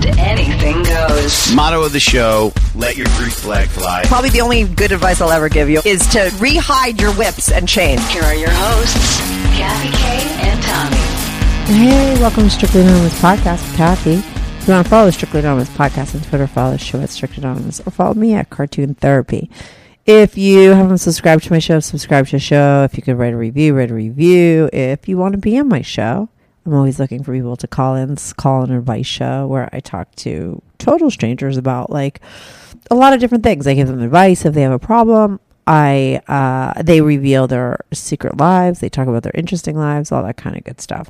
And anything goes. Motto of the show: Let your Greek flag fly. Probably the only good advice I'll ever give you is to rehide your whips and chains. Here are your hosts, Kathy Kay and Tommy. Hey, welcome to Strictly Anonymous Podcast with Kathy. If you want to follow Strictly Anonymous Podcast on Twitter, follow the show at Strictly Anonymous, or follow me at Cartoon Therapy. If you haven't subscribed to my show, subscribe to the show. If you could write a review, write a review. If you want to be on my show, I'm always looking for people to call in, call an advice show where I talk to total strangers about like a lot of different things. I give them advice if they have a problem. I uh, they reveal their secret lives. They talk about their interesting lives, all that kind of good stuff.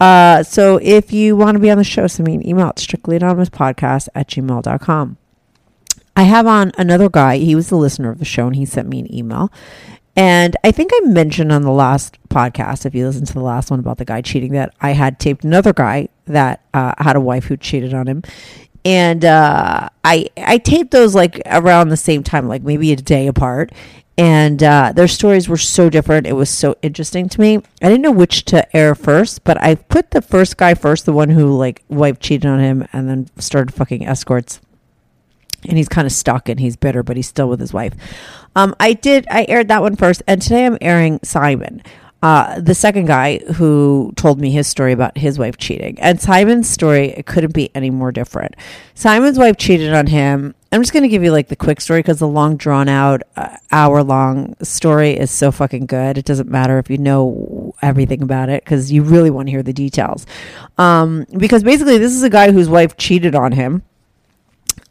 Uh, so if you want to be on the show, send me an email at strictlyanonymouspodcast at gmail.com. I have on another guy. He was the listener of the show and he sent me an email. And I think I mentioned on the last podcast, if you listen to the last one about the guy cheating, that I had taped another guy that uh, had a wife who cheated on him. And uh, I I taped those like around the same time, like maybe a day apart. And uh, their stories were so different. It was so interesting to me. I didn't know which to air first, but I put the first guy first, the one who like wife cheated on him and then started fucking escorts and he's kind of stuck and he's bitter, but he's still with his wife. Um, I did, I aired that one first, and today I'm airing Simon, uh, the second guy who told me his story about his wife cheating. And Simon's story, it couldn't be any more different. Simon's wife cheated on him. I'm just going to give you like the quick story because the long, drawn out, uh, hour long story is so fucking good. It doesn't matter if you know everything about it because you really want to hear the details. Um, because basically, this is a guy whose wife cheated on him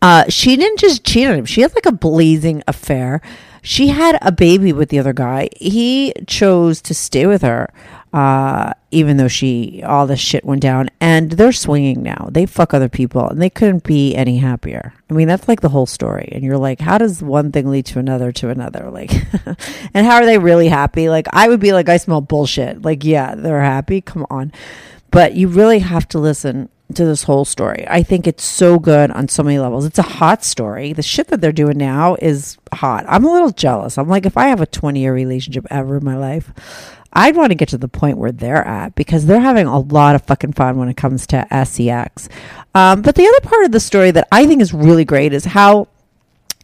uh, she didn't just cheat on him. She had like a blazing affair. She had a baby with the other guy. He chose to stay with her, uh, even though she all this shit went down. And they're swinging now. They fuck other people, and they couldn't be any happier. I mean, that's like the whole story. And you're like, how does one thing lead to another to another? Like, and how are they really happy? Like, I would be like, I smell bullshit. Like, yeah, they're happy. Come on. But you really have to listen to this whole story. I think it's so good on so many levels. It's a hot story. The shit that they're doing now is hot. I'm a little jealous. I'm like, if I have a 20 year relationship ever in my life, I'd want to get to the point where they're at because they're having a lot of fucking fun when it comes to sex. Um, but the other part of the story that I think is really great is how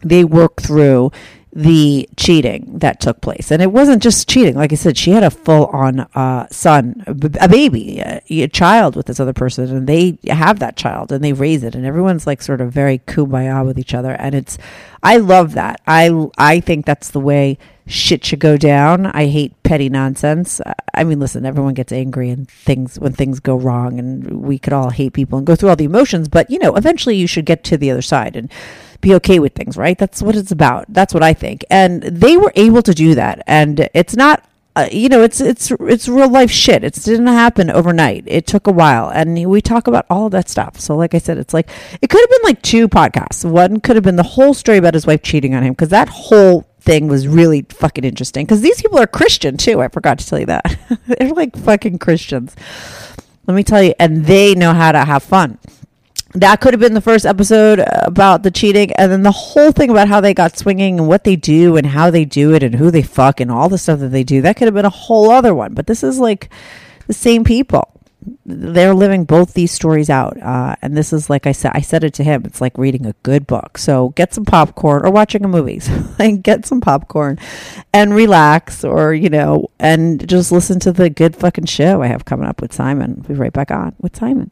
they work through the cheating that took place. And it wasn't just cheating. Like I said, she had a full on uh, son, a baby, a, a, child with this other person, and they have that child and they raise it. And everyone's like sort of very kumbaya with each other. And it's, I love that. I, I think that's the way shit should go down. I hate petty nonsense. I mean, listen, everyone gets angry and things when things go wrong, and we could all hate people and go through all the emotions. But you know, eventually you should get to the other side and be okay with things, right? That's what it's about. That's what I think. And they were able to do that. And it's not uh, you know, it's it's it's real life shit. It didn't happen overnight. It took a while, and we talk about all that stuff. So, like I said, it's like it could have been like two podcasts. One could have been the whole story about his wife cheating on him because that whole thing was really fucking interesting. Because these people are Christian too. I forgot to tell you that they're like fucking Christians. Let me tell you, and they know how to have fun that could have been the first episode about the cheating and then the whole thing about how they got swinging and what they do and how they do it and who they fuck and all the stuff that they do that could have been a whole other one. But this is like the same people. They're living both these stories out uh, and this is like i said i said it to him it's like reading a good book. So get some popcorn or watching a movie. Like get some popcorn and relax or you know and just listen to the good fucking show i have coming up with simon. We'll be right back on with simon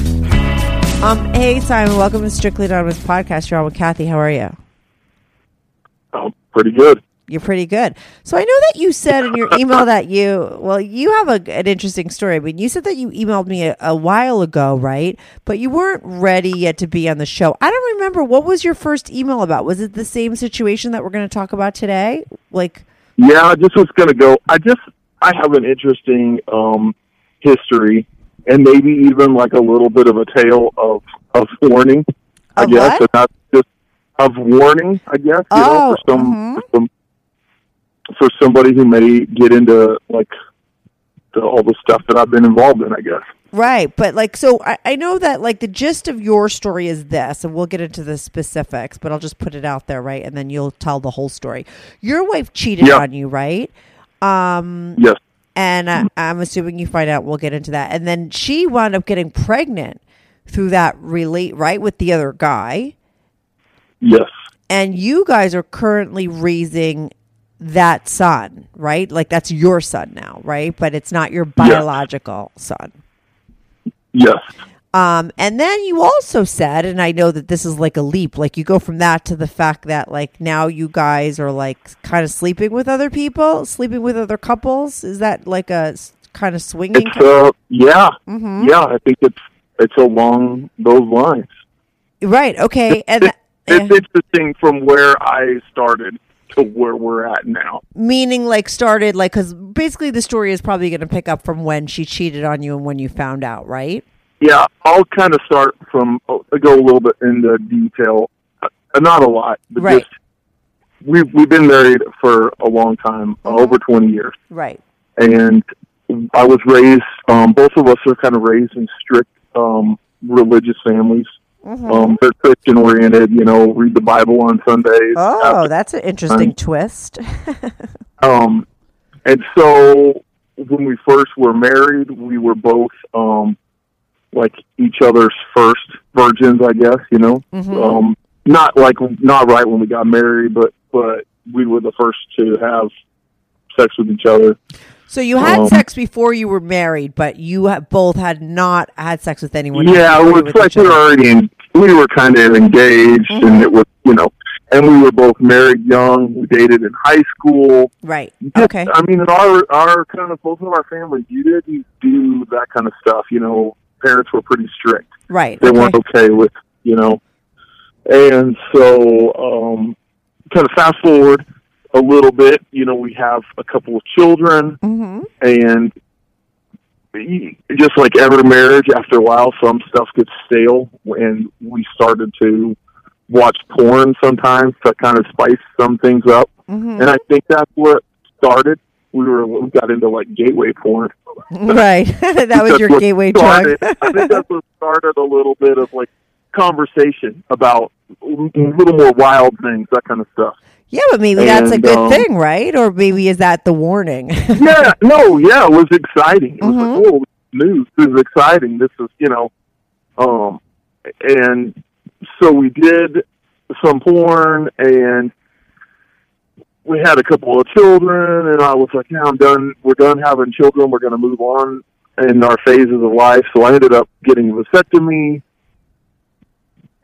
Um, hey Simon, welcome to Strictly Anonymous podcast. You're on with Kathy. How are you? Pretty good. You're pretty good. So I know that you said in your email that you, well, you have a, an interesting story. I mean, you said that you emailed me a, a while ago, right? But you weren't ready yet to be on the show. I don't remember. What was your first email about? Was it the same situation that we're going to talk about today? Like, Yeah, I just was going to go. I just I have an interesting um, history, and maybe even like a little bit of a tale of of warning. I Of guess, what? and that's just of warning. I guess you know Oh, for some, mhm. for some for somebody who may get into like the, all the stuff that I've been involved in. I guess. Right, but like, so I, I know that like the gist of your story is this, and we'll get into the specifics, but I'll just put it out there, right? And then you'll tell the whole story. Your wife cheated Yeah. on you, right? Um, Yes. And I, mm-hmm. I'm assuming you find out. We'll get into that, and then she wound up getting pregnant through that relate right with the other guy, Yes. and you guys are currently raising that son, right? Like that's your son now, right? But it's not your biological son. Yes. Um, and then you also said, and I know that this is like a leap, like you go from that to the fact that like now you guys are like kind of sleeping with other people, sleeping with other couples. Is that like a kind of swinging? It's uh yeah Mhm. yeah. I think it's it's along those lines. right. Okay. And It- eh, it's interesting from where I started to where we're at now. meaning like started like because basically the story is probably going to pick up from when she cheated on you and when you found out, right? Yeah, I'll kind of start from I'll go a little bit into detail, uh, not a lot, but Right. just we've we've been married for a long time, uh, over twenty years, Right. and I was raised. Um, both of us are kind of raised in strict um, religious families. Mm-hmm. Um, they're Christian oriented, you know, read the Bible on Sundays. Oh, after that's an interesting twist. Um, and so when we first were married, we were both um, like each other's first virgins, I guess. You know, um, not like not right when we got married, but but we were the first to have sex with each other. So you had Um, sex before you were married, but you both had not had sex with anyone. yeah, it was like we were already in, we were kind of engaged, and it was you know, and we were both married young. We dated in high school. right. Just- Okay. I mean, in our our kind of both of our families, you didn't do that kind of stuff. You know, parents were pretty strict. Right. They okay. weren't okay with you know, and so um, kind of fast forward a little bit. You know, we have a couple of children, Mhm. and just like every marriage, after a while, some stuff gets stale, and we started to watch porn sometimes to kind of spice some things up Mhm. and I think that's where it started. We were we got into like gateway porn. Right. that was your gateway drug. I think that's what started a little bit of like conversation about a little more wild things, that kind of stuff. yeah, but maybe that's a good um, thing, right? Or maybe is that the warning? yeah, no, yeah, it was exciting. It was Mhm. like, oh, news. This is exciting. This is, you know, um, and so we did some porn, and we had a couple of children, and I was like, yeah, I'm done. We're done having children. We're going to move on in our phases of life. So I ended up getting a vasectomy,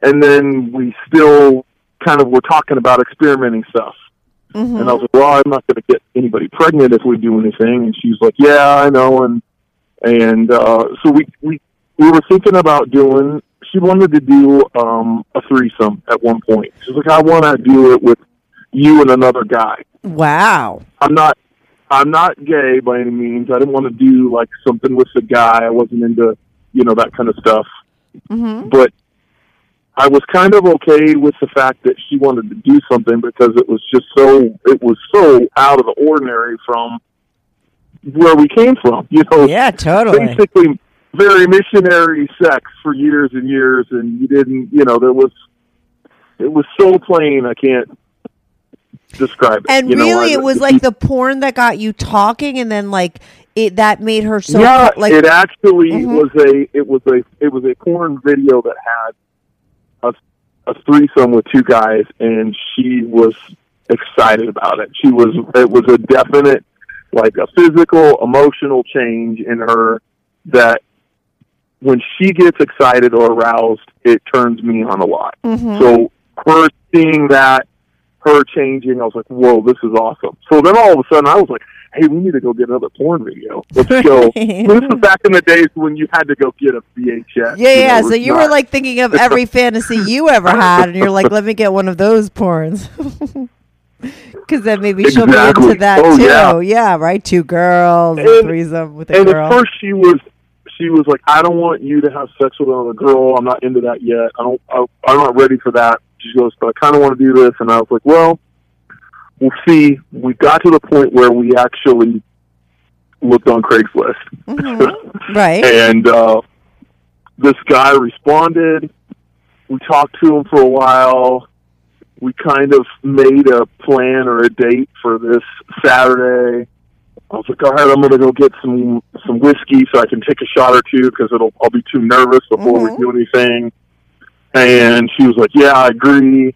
and then we still kind of were talking about experimenting stuff. Mhm. And I was like, well, I'm not going to get anybody pregnant if we do anything. And she's like, yeah, I know. And, and, uh, so we, we, we were thinking about doing, she wanted to do, um, a threesome at one point. She's like, I want to do it with you and another guy. Wow. I'm not, I'm not gay by any means. I didn't want to do like something with the guy. I wasn't into, you know, that kind of stuff. hmm But I was kind of okay with the fact that she wanted to do something because it was just so it was so out of the ordinary from where we came from. You know, Yeah, totally. basically very missionary sex for years and years, and you didn't, you know, there was it was so plain I can't describe it. And you know, really, I- it was like the porn that got you talking, and then like it that made her so yeah, like it actually Mhm. was a it was a it was a porn video that had a a threesome with two guys, and she was excited about it. She was it was a definite like a physical emotional change in her that when she gets excited or aroused, it turns me on a lot. Mhm. So her seeing that her changing. I was like, whoa, this is awesome. So then all of a sudden I was like, hey, we need to go get another porn video. Let's go. this was back in the days when you had to go get a VHS. Yeah, you yeah. know, So you were like thinking of every fantasy you ever had, and you're like, let me get one of those porns. Because then maybe she'll be into that Oh, too. yeah. right. Two girls, And- threesome with a and girl. at first she was she was like, I don't want you to have sex with another girl. I'm not into that yet. I don't. I, I'm not ready for that. She goes, but I kind of want to do this. And I was like, well, we'll see. We got to the point where we actually looked on Craigslist, Mhm. right. and uh, this guy responded. We talked to him for a while. We kind of made a plan or a date for this Saturday. I was like, all right, I'm gonna go get some some whiskey so I can take a shot or two because it'll I'll be too nervous before Mhm. we do anything. And she was like, yeah, I agree.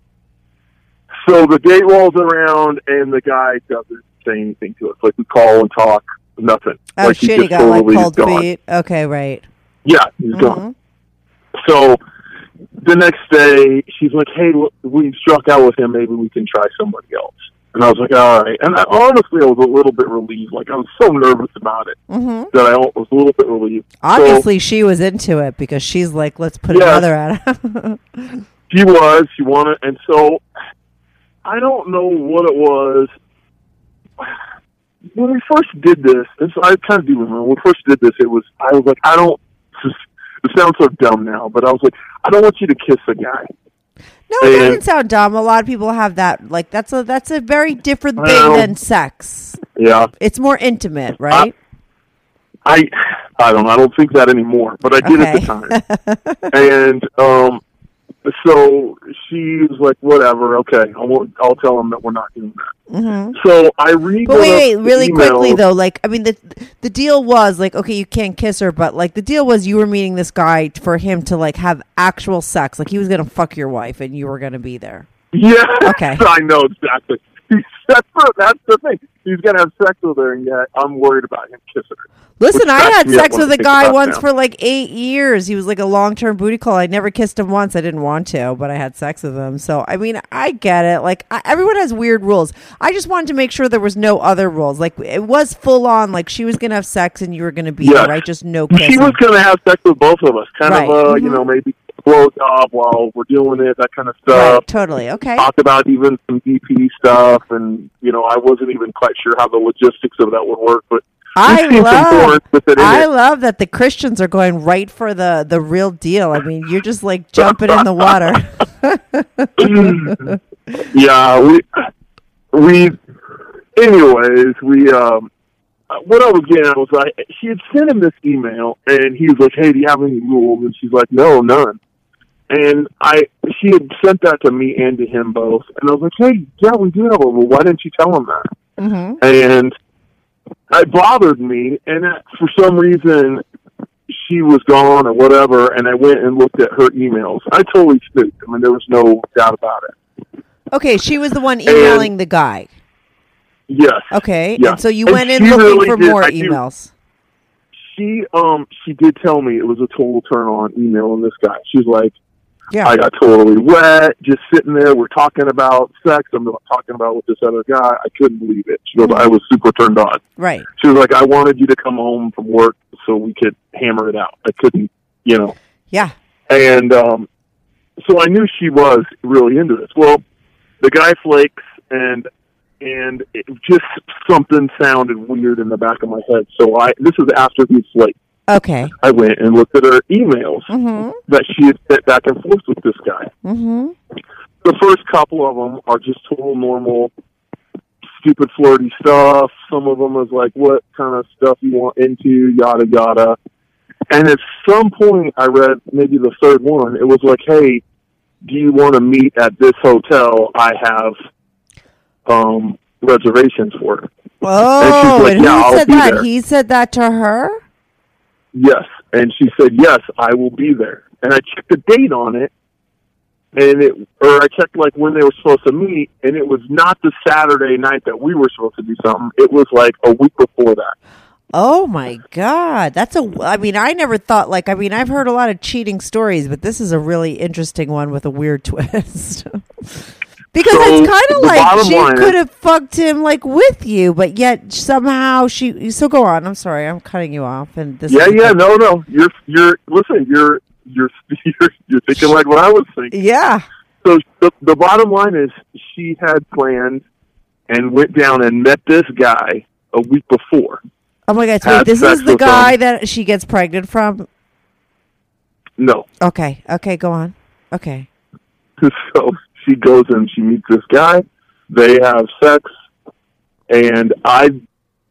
So the date rolls around and the guy doesn't say anything to us. Like we call and talk, nothing. Oh like shit! He just got like totally is cold gone. feet. Okay, right. Yeah, he's gone. Mhm. So the next day, she's like, "Hey, we struck out with him. Maybe we can try somebody else." And I was like, "All right." And I, honestly, I was a little bit relieved. Like I was so nervous about it Mhm. that I was a little bit relieved. Obviously, she was into it because she's like, let's put Yeah. another at him. She was. She wanted, and so I don't know what it was. When we first did this, and so I kind of do remember when we first did this. It was I was like, I don't. It sounds so dumb now, but I was like, I don't want you to kiss a guy. No, it doesn't sound dumb. A lot of people have that. Like that's a that's a very different thing Well- than sex. Yeah. It's more intimate, right? I I don't. I don't think that anymore, but I did at the time. and um, so she was like, "Whatever, okay, I won't. I'll tell him that we're not doing that." hmm So I read. But wait, wait, really quickly though, like I mean, the the deal was like, okay, you can't kiss her, but like the deal was you were meeting this guy for him to like have actual sex, like he was gonna fuck your wife and you were gonna be there. Yeah. Okay. I know exactly. He's, that's the, that's the thing. He's gonna have sex with her, and yet I'm worried about him kissing her. Listen, I had sex with a guy once now. for like eight years. He was like a long term booty call. I never kissed him once. I didn't want to, but I had sex with him. So I mean, I get it. Like I, everyone has weird rules. I just wanted to make sure there was no other rules. Like it was full on. Like she was gonna have sex and you were gonna be Yes. there, right? Just no kissing. She was gonna have sex with both of us, kind Right. of, uh, you Mhm. know, maybe blow job while we're doing it, that kind of stuff. right. Totally. Okay. talked about even some DP stuff, and you know, I wasn't even quite sure how the logistics of that would work, but I we've seen some love. I it. love that the Christians are going right for the the real deal. I mean, you're just like jumping in the water. yeah, we we. Anyways, we um, what I was getting at was like she had sent him this email, and he was like, "Hey, do you have any rules?" And she's like, "No, none." And I, she had sent that to me and to him both, and I was like, "Hey, yeah, we do have a rule. Why didn't you tell him that?" hmm and it bothered me. And for some reason, she was gone or whatever. And I went and looked at her emails. I totally snooped. I mean, there was no doubt about it. Okay, she was the one emailing the guy. Yes, Okay, Yeah. and so you And went in looking really for did- more I do- emails. she um she did tell me it was a total turn on emailing this guy. She's like, Yeah. I got totally wet, just sitting there. We're talking about sex. I'm talking about with this other guy. I couldn't believe it. She goes, I was super turned on. right. She was like, I wanted you to come home from work so we could hammer it out. I couldn't, you know. Yeah. And um, so I knew she was really into this. Well, the guy flakes, and and it just something sounded weird in the back of my head. So I this is after he flaked. Okay. I went and looked at her emails Mm-hmm. that she had sent back and forth with this guy. Mm-hmm. The first couple of them are just total normal, stupid flirty stuff. Some of them is like, what kind of stuff you want into, yada yada. And at some point, I read maybe the third one. It was like, hey, do you want to meet at this hotel? I have um reservations for. Oh, like, and "Yeah, who I'll said that? there." He said that to her. Yes. And she said, yes, I will be there. And I checked the date on it, and it, or I checked like when they were supposed to meet, and it was not the Saturday night that we were supposed to do something. It was like a week before that. Oh my God, that's a. I mean, I never thought like. I mean, I've heard a lot of cheating stories, but this is a really interesting one with a weird twist. Because So, it's kind of like she could have fucked him like with you, but yet somehow she. So go on. I'm sorry, I'm cutting you off. And this. Yeah, yeah, no, no. You're, you're. Listen, you're, you're, you're, you're thinking like what I was thinking. Yeah. So the, the bottom line is, she had planned and went down and met this guy a week before. Oh my god! So wait, this is the guy him. that she gets pregnant from. No, Okay. Okay. Go on. Okay. so she goes and she meets this guy. They have sex, and I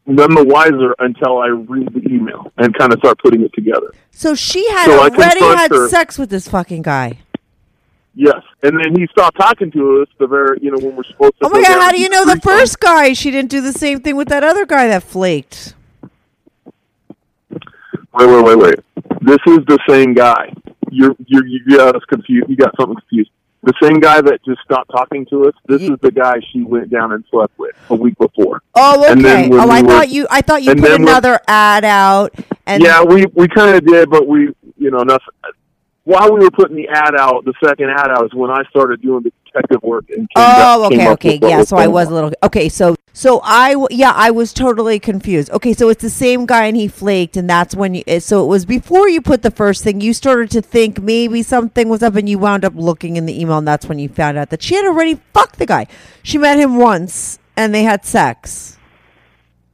none the wiser until I read the email and kind of start putting it together. So she had So already had her. sex with this fucking guy. Yes, and then he stopped talking to us. The very, you know, when we're supposed to. Oh my god! How do you know the first guy? She didn't do the same thing with that other guy that flaked. Wait, wait, wait, wait. This is the same guy. You're, you're, you got us confused. You got something confused. The same guy that just stopped talking to us. This Ye- is the guy she went down and slept with a week before. Oh, okay. Oh, I we were- thought you. I thought you put another ad out. And yeah, we we kind of did, but we, you know, nothing. While we were putting the ad out, the second ad out is when I started doing the detective work. And Oh, came okay, up okay, yeah. So I was a little okay. So, so I yeah, I was totally confused. Okay, so it's the same guy, and he flaked, and that's when you. So it was before you put the first thing. You started to think maybe something was up, and you wound up looking in the email, and that's when you found out that she had already fucked the guy. She met him once, and they had sex.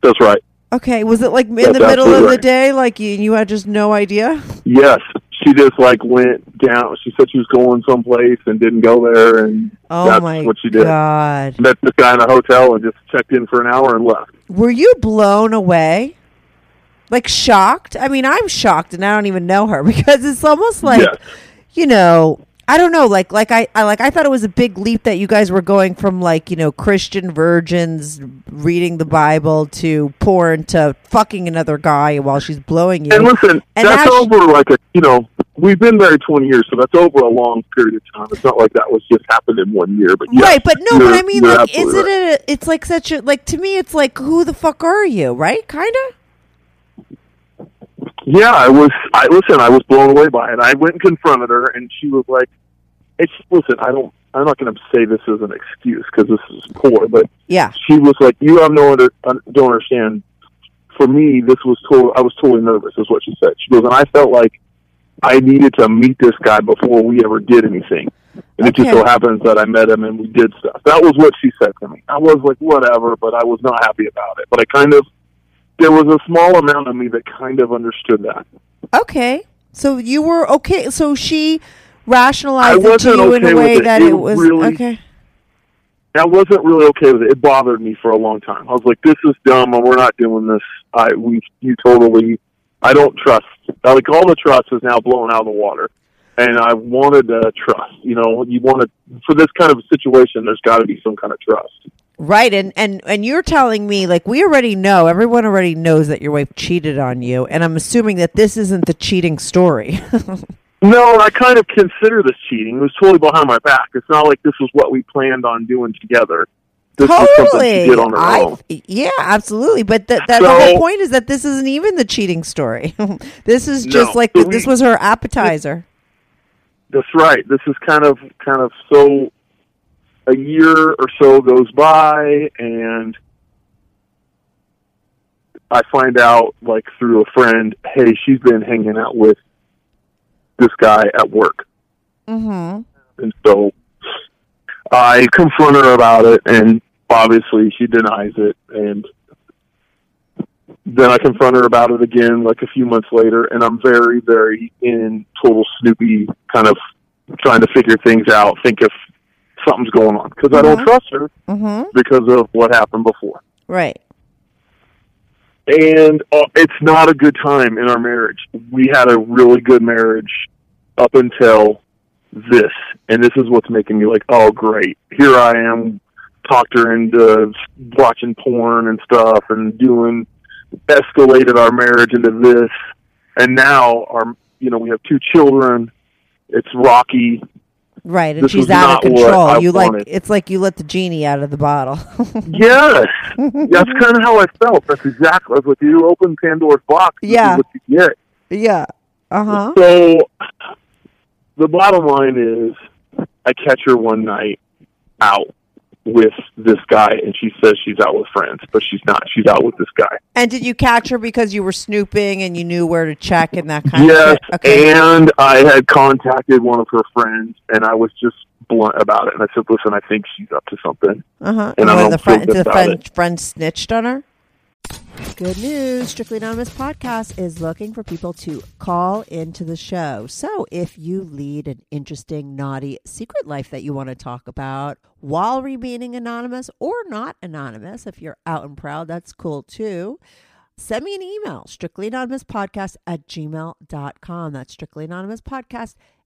That's right. Okay, was it like in That's the middle of absolutely the day, like you, you had just no idea? Yes, she just like went down. She said she was going someplace and didn't go there, and Oh that's my what she did. god! Met this guy in a hotel and just checked in for an hour and left. Were you blown away? Like shocked? I mean, I'm shocked and I don't even know her because it's almost like Yes. you know, I don't know, like like I, I like I thought it was a big leap that you guys were going from like, you know, Christian virgins reading the Bible to porn to fucking another guy while she's blowing you. And listen, And that's over like a you know we've been married twenty years, so that's over a long period of time. It's not like that was just happened in one year, but yes, right, but no, but I mean like is it right. a, it's like such a like to me it's like who the fuck are you, right? Kind of? Yeah, I was. I listen. I was blown away by it. I went and confronted her, and she was like, "It's listen. I don't. I'm not going to say this as an excuse because this is poor, but Yeah. she was like, "You have no under, don't understand. For me, this was total. I was totally nervous." Is what she said. She goes, and I felt like I needed to meet this guy before we ever did anything. And it just so happens that I met him and we did stuff. That was what she said to me. I was like, whatever, but I was not happy about it. But I kind of, there was a small amount of me that kind of understood that. Okay. So you were okay. So she rationalized it to you in a way it. that It it was really- okay. I wasn't really okay with it. It bothered me for a long time. I was like, "This is dumb, and we're not doing this." I we you totally. I don't trust. Like all the trust is now blown out of the water, and I wanted to trust. You know, you want to for this kind of situation. There's got to be some kind of trust. Right. And, and and you're telling me like we already know, everyone already knows that your wife cheated on you, and I'm assuming that this isn't the cheating story. No, I kind of consider this cheating. It was totally behind my back. It's not like this was what we planned on doing together. This totally. she did on her I, own. yeah, absolutely. But the So- whole point is that this isn't even the cheating story. this is just No. like So this we- was her appetizer. That's right. This is kind of kind of so a year or so goes by and I find out like through a friend, hey, she's been hanging out with this guy at work. Mm-hmm. And so I confront her about it and obviously she denies it and then I confront her about it again like a few months later and I'm very, very in total Snoopy kind of trying to figure things out, think if something's going on. Because I don't Mhm. trust her Mm-hmm. because of what happened before. Right. And uh, it's not a good time in our marriage. We had a really good marriage up until this. And this is what's making me like, oh, great. Here I am, talked her into watching porn and stuff and doing, escalated our marriage into this. And now our, you know, we have two children. It's rocky. Right. And This she's out of control. You like it's like you let the genie out of the bottle. Yes, that's kind of how I felt. That's exactly. Was like, you open Pandora's box. Yeah. what you get. yeah. Uh-huh. So the bottom line is, I catch her one night out with this guy, and she says she's out with friends, but she's not. She's out with this guy. And did you catch her because you were snooping and you knew where to check and that kind Yes, of shit? Okay. and I had contacted one of her friends, and I was just blunt about it. And I said, "Listen, I think she's up to something." Uh-huh. And I one don't the friend, the friend, friend snitched on her. Good news. Strictly Anonymous podcast is looking for people to call into the show. So if you lead an interesting, naughty secret life that you want to talk about while remaining anonymous or not anonymous, if you're out and proud, that's cool too. Send me an email, strictly anonymous podcast at gmail.com. That's strictly anonymous podcast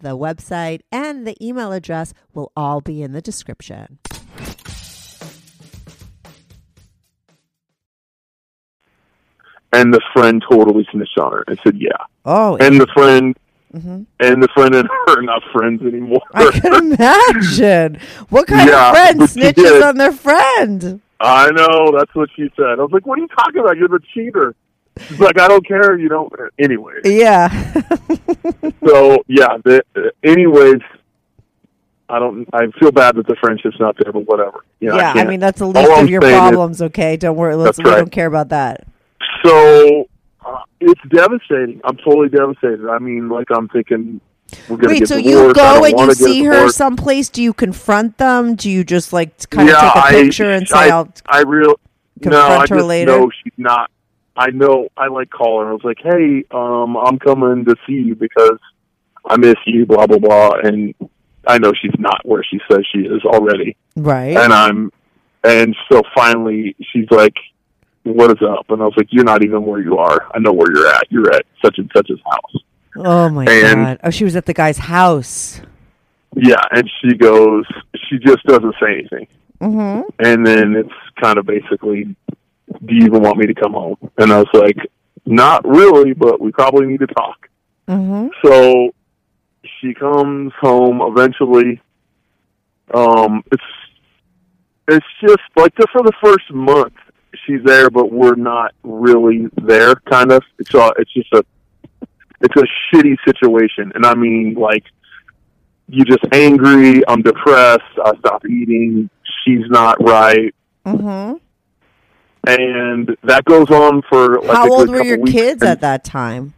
the website, and the email address will all be in the description. And the friend totally snitched on her and said, "Yeah." Oh, And the friend, Mhm. and the friend and her are not friends anymore. I can imagine. What kind Yeah, of friend snitches on their friend? I know that's what she said. I was like, "What are you talking about? You're the cheater." Like, "I don't care. You don't." Anyway, Yeah. so yeah. The, anyways, I don't. I feel bad that the friendship's not there, but whatever. You know, yeah, I, can't- mean that's the all least I'm of your saying is- problems. okay, don't worry. Let's, That's we right. don't care about that. So uh, it's devastating. I'm totally devastated. I mean, like I'm thinking Wait, so you go and you see her someplace? Do you confront them? Do you just like kind of take a picture and say, I, "I'll"? I real no, confront I her just later? know she's not. I know. I like calling. her. I was like, hey, um, I'm coming to see you because I miss you. Blah blah blah. And I know she's not where she says she is already. Right. And I'm, and so finally she's like, what is up? And I was like, you're not even where you are. I know where you're at. You're at such and such's house. oh my and- god! Oh, she was at the guy's house. Yeah, and she goes, she just doesn't say anything. Mm-hmm. And then it's kind of basically, do you even want me to come home? And I was like, not really, but we probably need to talk. Mm-hmm. So she comes home eventually. Um, it's it's just like the, for the first month she's there, but we're not really there. Kind of. It's a, it's just a it's a shitty situation, and I mean like you're just angry. I'm depressed. I stop eating. She's not right, Mm-hmm. And that goes on for like How old were your weeks. kids And, at that time?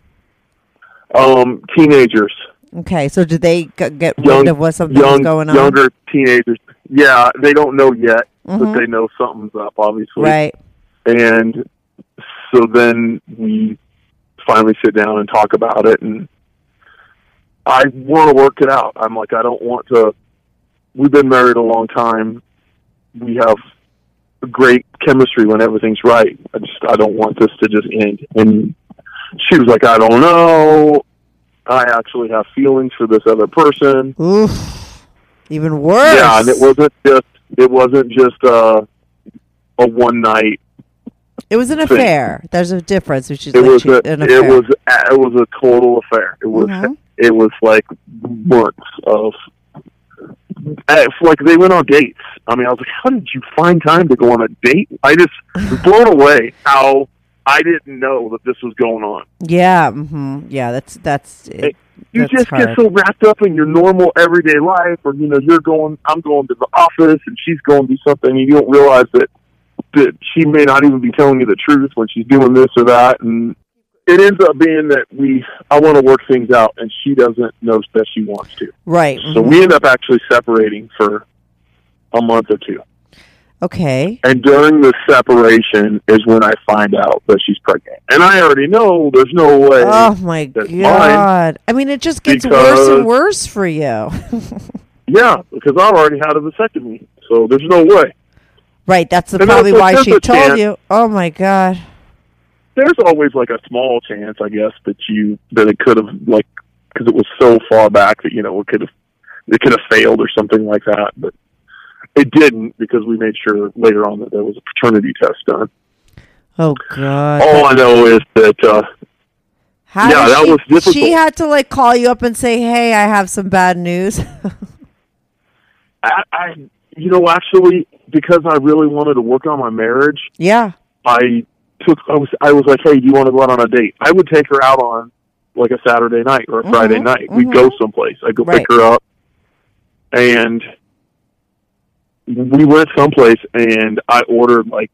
Um, teenagers. Okay, so did they get young, wind of what something young, was going on? younger teenagers. Yeah, they don't know yet, Mhm. but they know something's up, obviously. Right. And so then we finally sit down and talk about it, and I want to work it out. I'm like, I don't want to. We've been married a long time. We have great chemistry when everything's right. I just, I don't want this to just end. And she was like, I don't know. I actually have feelings for this other person. Oof. Even worse. Yeah, and it wasn't just it wasn't just uh, a one night. It was an thing. affair. There's a difference. Which is It like was che- a it was it was a total affair. It was Mhm. it was like months of. Like they went on dates. I mean, I was like, "How did you find time to go on a date?" I just was blown away how I didn't know that this was going on. Yeah. hmm Yeah. That's that's. It, you that's just hard. get so wrapped up in your normal everyday life or you know you're going i'm going to the office and she's going to do something and you don't realize that that she may not even be telling you the truth when she's doing this or that and it ends up being that we i want to work things out and she doesn't know that she wants to right. so mhm. we end up actually separating for a month or two Okay. and during the separation is when i find out that she's pregnant and i already know there's no way Oh my god! I mean, it just gets worse and worse for you. yeah because i've already had a vasectomy so there's no way right. That's the, probably why she told chance- you. Oh my god. There's always like a small chance, I guess, that you that it could have like because it was so far back that you know it could have it could have failed or something like that, but it didn't because we made sure later on that there was a paternity test done. Oh God. All I know is that uh, How yeah, that she, was difficult. She had to like call you up and say, "Hey, I have some bad news." I, I, you know, actually, because I really wanted to work on my marriage, yeah. I took. I was. I was like, "Hey, do you want to go out on a date?" I would take her out on like a Saturday night or a Friday Mhm, night. We'd go someplace. I'd go Right. pick her up, and we went someplace, and I ordered like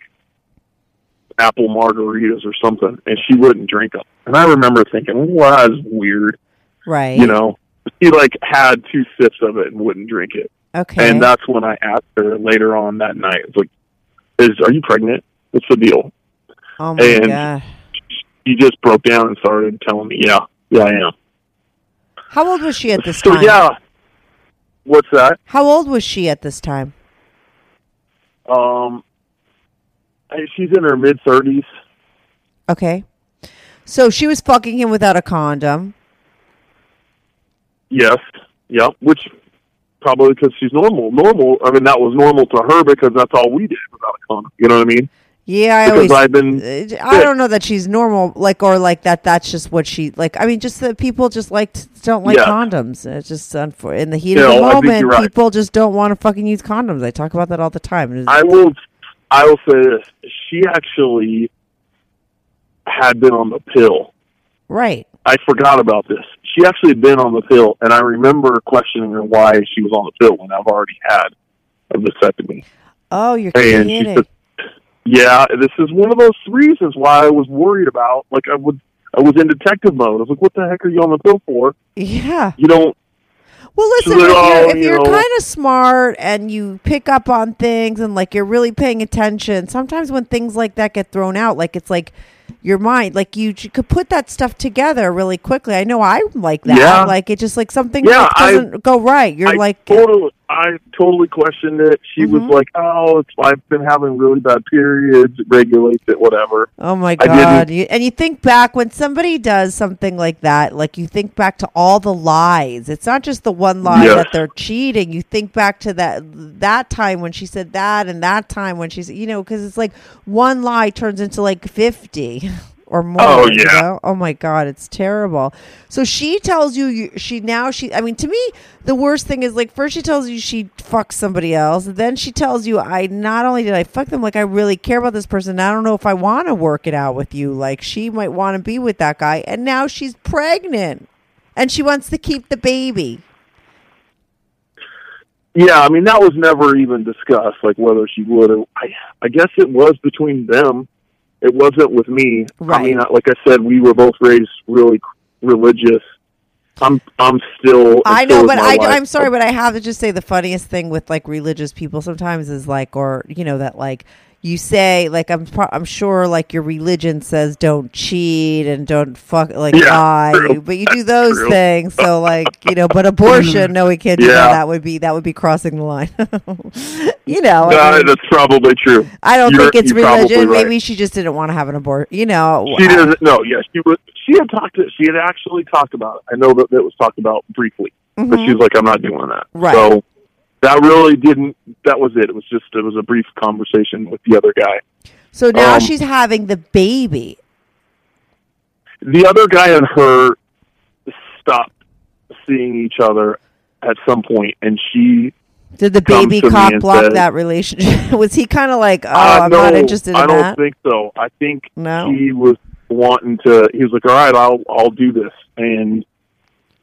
apple margaritas or something, and she wouldn't drink them. And I remember thinking, "Well, that's weird." Right. You know, she like had two sips of it and wouldn't drink it. Okay. And that's when I asked her later on that night, it's like, "Is are you pregnant? What's the deal?" Oh my and- God. She just broke down and started telling me, "Yeah, yeah, I am." How old was she at this So time? yeah, what's that? How old was she at this time? Um, she's in her mid thirties. Okay. So she was fucking him without a condom. Yes, yeah, which probably because she's normal. Normal. I mean, that was normal to her because that's all we did without a condom. You know what I mean? Yeah, I Because always. I've been Uh, I don't know that she's normal, like or like that. That's just what she like. I mean, just that people just like don't like Yeah. condoms. It's just unfor- in the heat You of the know, moment, right. people just don't want to fucking use condoms. I talk about that all the time. I will. I will say this: she actually had been on the pill. right. I forgot about this. She actually had been on the pill, and I remember questioning her why she was on the pill when I've already had a vasectomy. Oh, you're And she kidding. said, "Yeah, this is one of those reasons why I was worried about. Like I would, I was in detective mode. I was like, what the heck are you on the pill for? yeah. You don't. Well, listen, if you're, if you know- kind of smart and you pick up on things and like you're really paying attention, sometimes when things like that get thrown out, like it's like your mind, like you, you could put that stuff together really quickly. I know I'm like that. Yeah. Like it just like something Yeah, like, doesn't go right. You're I like, totally, I totally questioned it. She was Mhm. like, "Oh, it's, I've been having really bad periods. It regulates it, whatever." Oh my god! You, and you think back when somebody does something like that, like you think back to all the lies. It's not just the one lie Yes. that they're cheating. You think back to that that time when she said that, and that time when she's, you know, because it's like one lie turns into like fifty or more. Oh, you yeah. know? Oh my god, it's terrible. So she tells you, you she now she. I mean, to me, the worst thing is like first she tells you she fucks somebody else, then she tells you I not only did I fuck them, like I really care about this person. I don't know if I want to work it out with you. Like she might want to be with that guy, and now she's pregnant, and she wants to keep the baby. Yeah, I mean that was never even discussed, like whether she would. Or, I, I guess it was between them. It wasn't with me. I mean, like I said, we were both raised really religious. I'm, I'm still. I know, but I, wife. I'm sorry, but I have to just say the funniest thing with like religious people sometimes is like, or you know, that like you say like I'm pro- I'm sure like your religion says don't cheat and don't fuck like Yeah, lie, true. but you do those things. So like you know, but abortion, no, we can't do that. Yeah. That would be that would be crossing the line. you know, I, Uh, mean, that's probably true. I don't You're- think it's religion. right. Maybe she just didn't want to have an abortion. You know, She I- doesn't. No, yeah, she was. She had talked. To, she had actually talked about it. I know that it was talked about briefly, but she was like, "I'm not doing that." Mm-hmm. Right. So that really didn't. That was it. It was just. It was a brief conversation with the other guy. So now Um, she's having the baby. the other guy and her stopped seeing each other at some point, and she. Did the baby cop block says- that relationship? was he kind of like, oh, uh, I'm no, not interested in that? I don't that? think so. I think No? he was wanting to. He was like, "All right, I'll I'll do this," and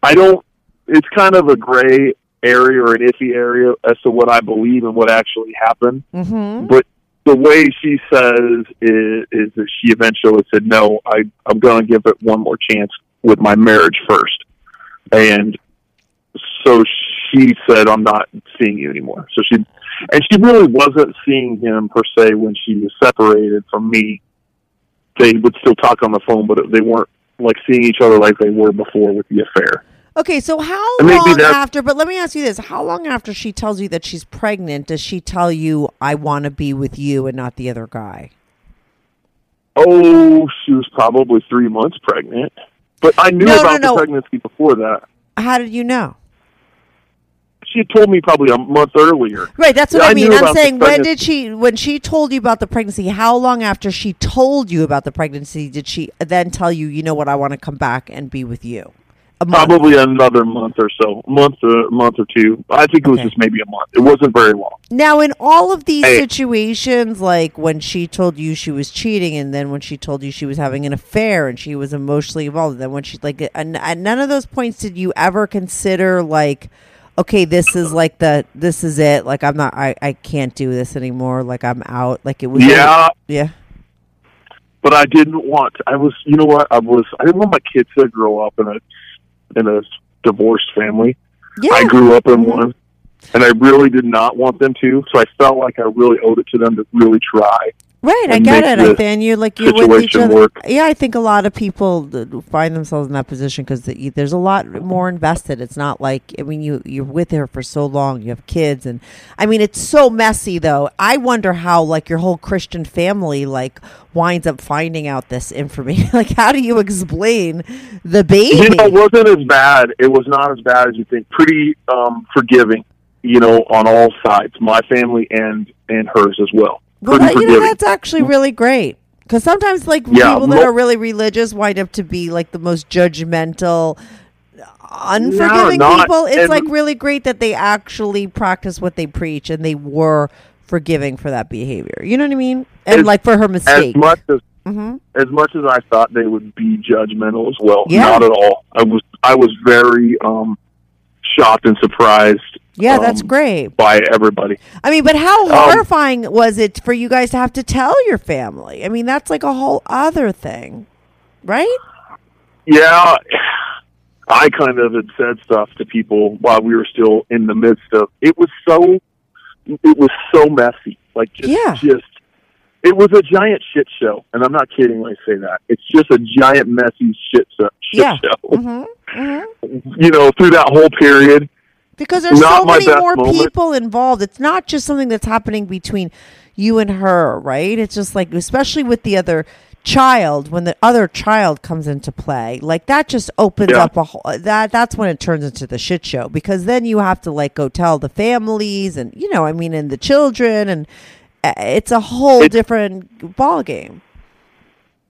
I don't. It's kind of a gray area or an iffy area as to what I believe and what actually happened. mm-hmm. But the way she says is, is that she eventually said, "No, I I'm going to give it one more chance with my marriage first. and so she said, "I'm not seeing you anymore." So she and she really wasn't seeing him per se when she was separated from me. They would still talk on the phone, but they weren't like seeing each other like they were before with the affair. Okay, so how And long after? But let me ask you this: How long after she tells you that she's pregnant does she tell you, "I want to be with you and not the other guy"? Oh, she was probably three months pregnant, but I knew No, no, about no. the pregnancy before that. How did you know? she had told me probably a month earlier. Right, that's what Yeah, I I mean. knew I'm saying when did she when she told you about the pregnancy, how long after she told you about the pregnancy did she then tell you, you know what, I want to come back and be with you? Probably another month or so, month or month or two. I think it was Okay. just maybe a month. It wasn't very long. Now, in all of these Hey. situations, like when she told you she was cheating, and then when she told you she was having an affair and she was emotionally involved, and then when she like, and, and none of those points did you ever consider like, okay, this is like the this is it. Like I'm not, I I can't do this anymore. Like I'm out. Like it was. Yeah, yeah. but I didn't want. I was, you know what? I was. I didn't want my kids to grow up in a in a divorced family. Yeah. I grew up in one, and I really did not want them to. So I felt like I really owed it to them to really try. Right, I get it. I think you like you're with each other. work. Yeah, I think a lot of people find themselves in that position because the, there's a lot more invested. It's not like I mean you you're with her for so long. You have kids, and I mean it's so messy. Though I wonder how like your whole Christian family like winds up finding out this information. like how do you explain the baby? You know, it wasn't as bad. It was not as bad as you think. Pretty um, forgiving, you know, on all sides, my family and and hers as well. Well, that, you know, that's actually really great. Because sometimes, like Yeah, people that are really religious wind up to be like the most judgmental, unforgiving not- people. It's like really great that they actually practice what they preach and they were forgiving for that behavior. You know what I mean? And As- like for her mistake. as much as Mhm. as much as I thought they would be judgmental as well, Yeah. not at all. I was I was very um, shocked and surprised. Yeah, that's um, great. by everybody. I mean, but how Um, horrifying was it for you guys to have to tell your family? I mean, that's like a whole other thing, right? Yeah, I kind of had said stuff to people while we were still in the midst of. It was so, it was so messy. Like just, Yeah. just. It was a giant shit show, and I'm not kidding when I say that. It's just a giant messy shit show. Shit Yeah. show. hmm hmm You know, through that whole period. Because there's Not so many more moment. people involved. It's not just something that's happening between you and her, right? It's just like, especially with the other child, when the other child comes into play, like that just opens Yeah. up a whole, that that's when it turns into the shit show because then you have to like go tell the families and you know, I mean, and the children and uh, it's a whole different ball game.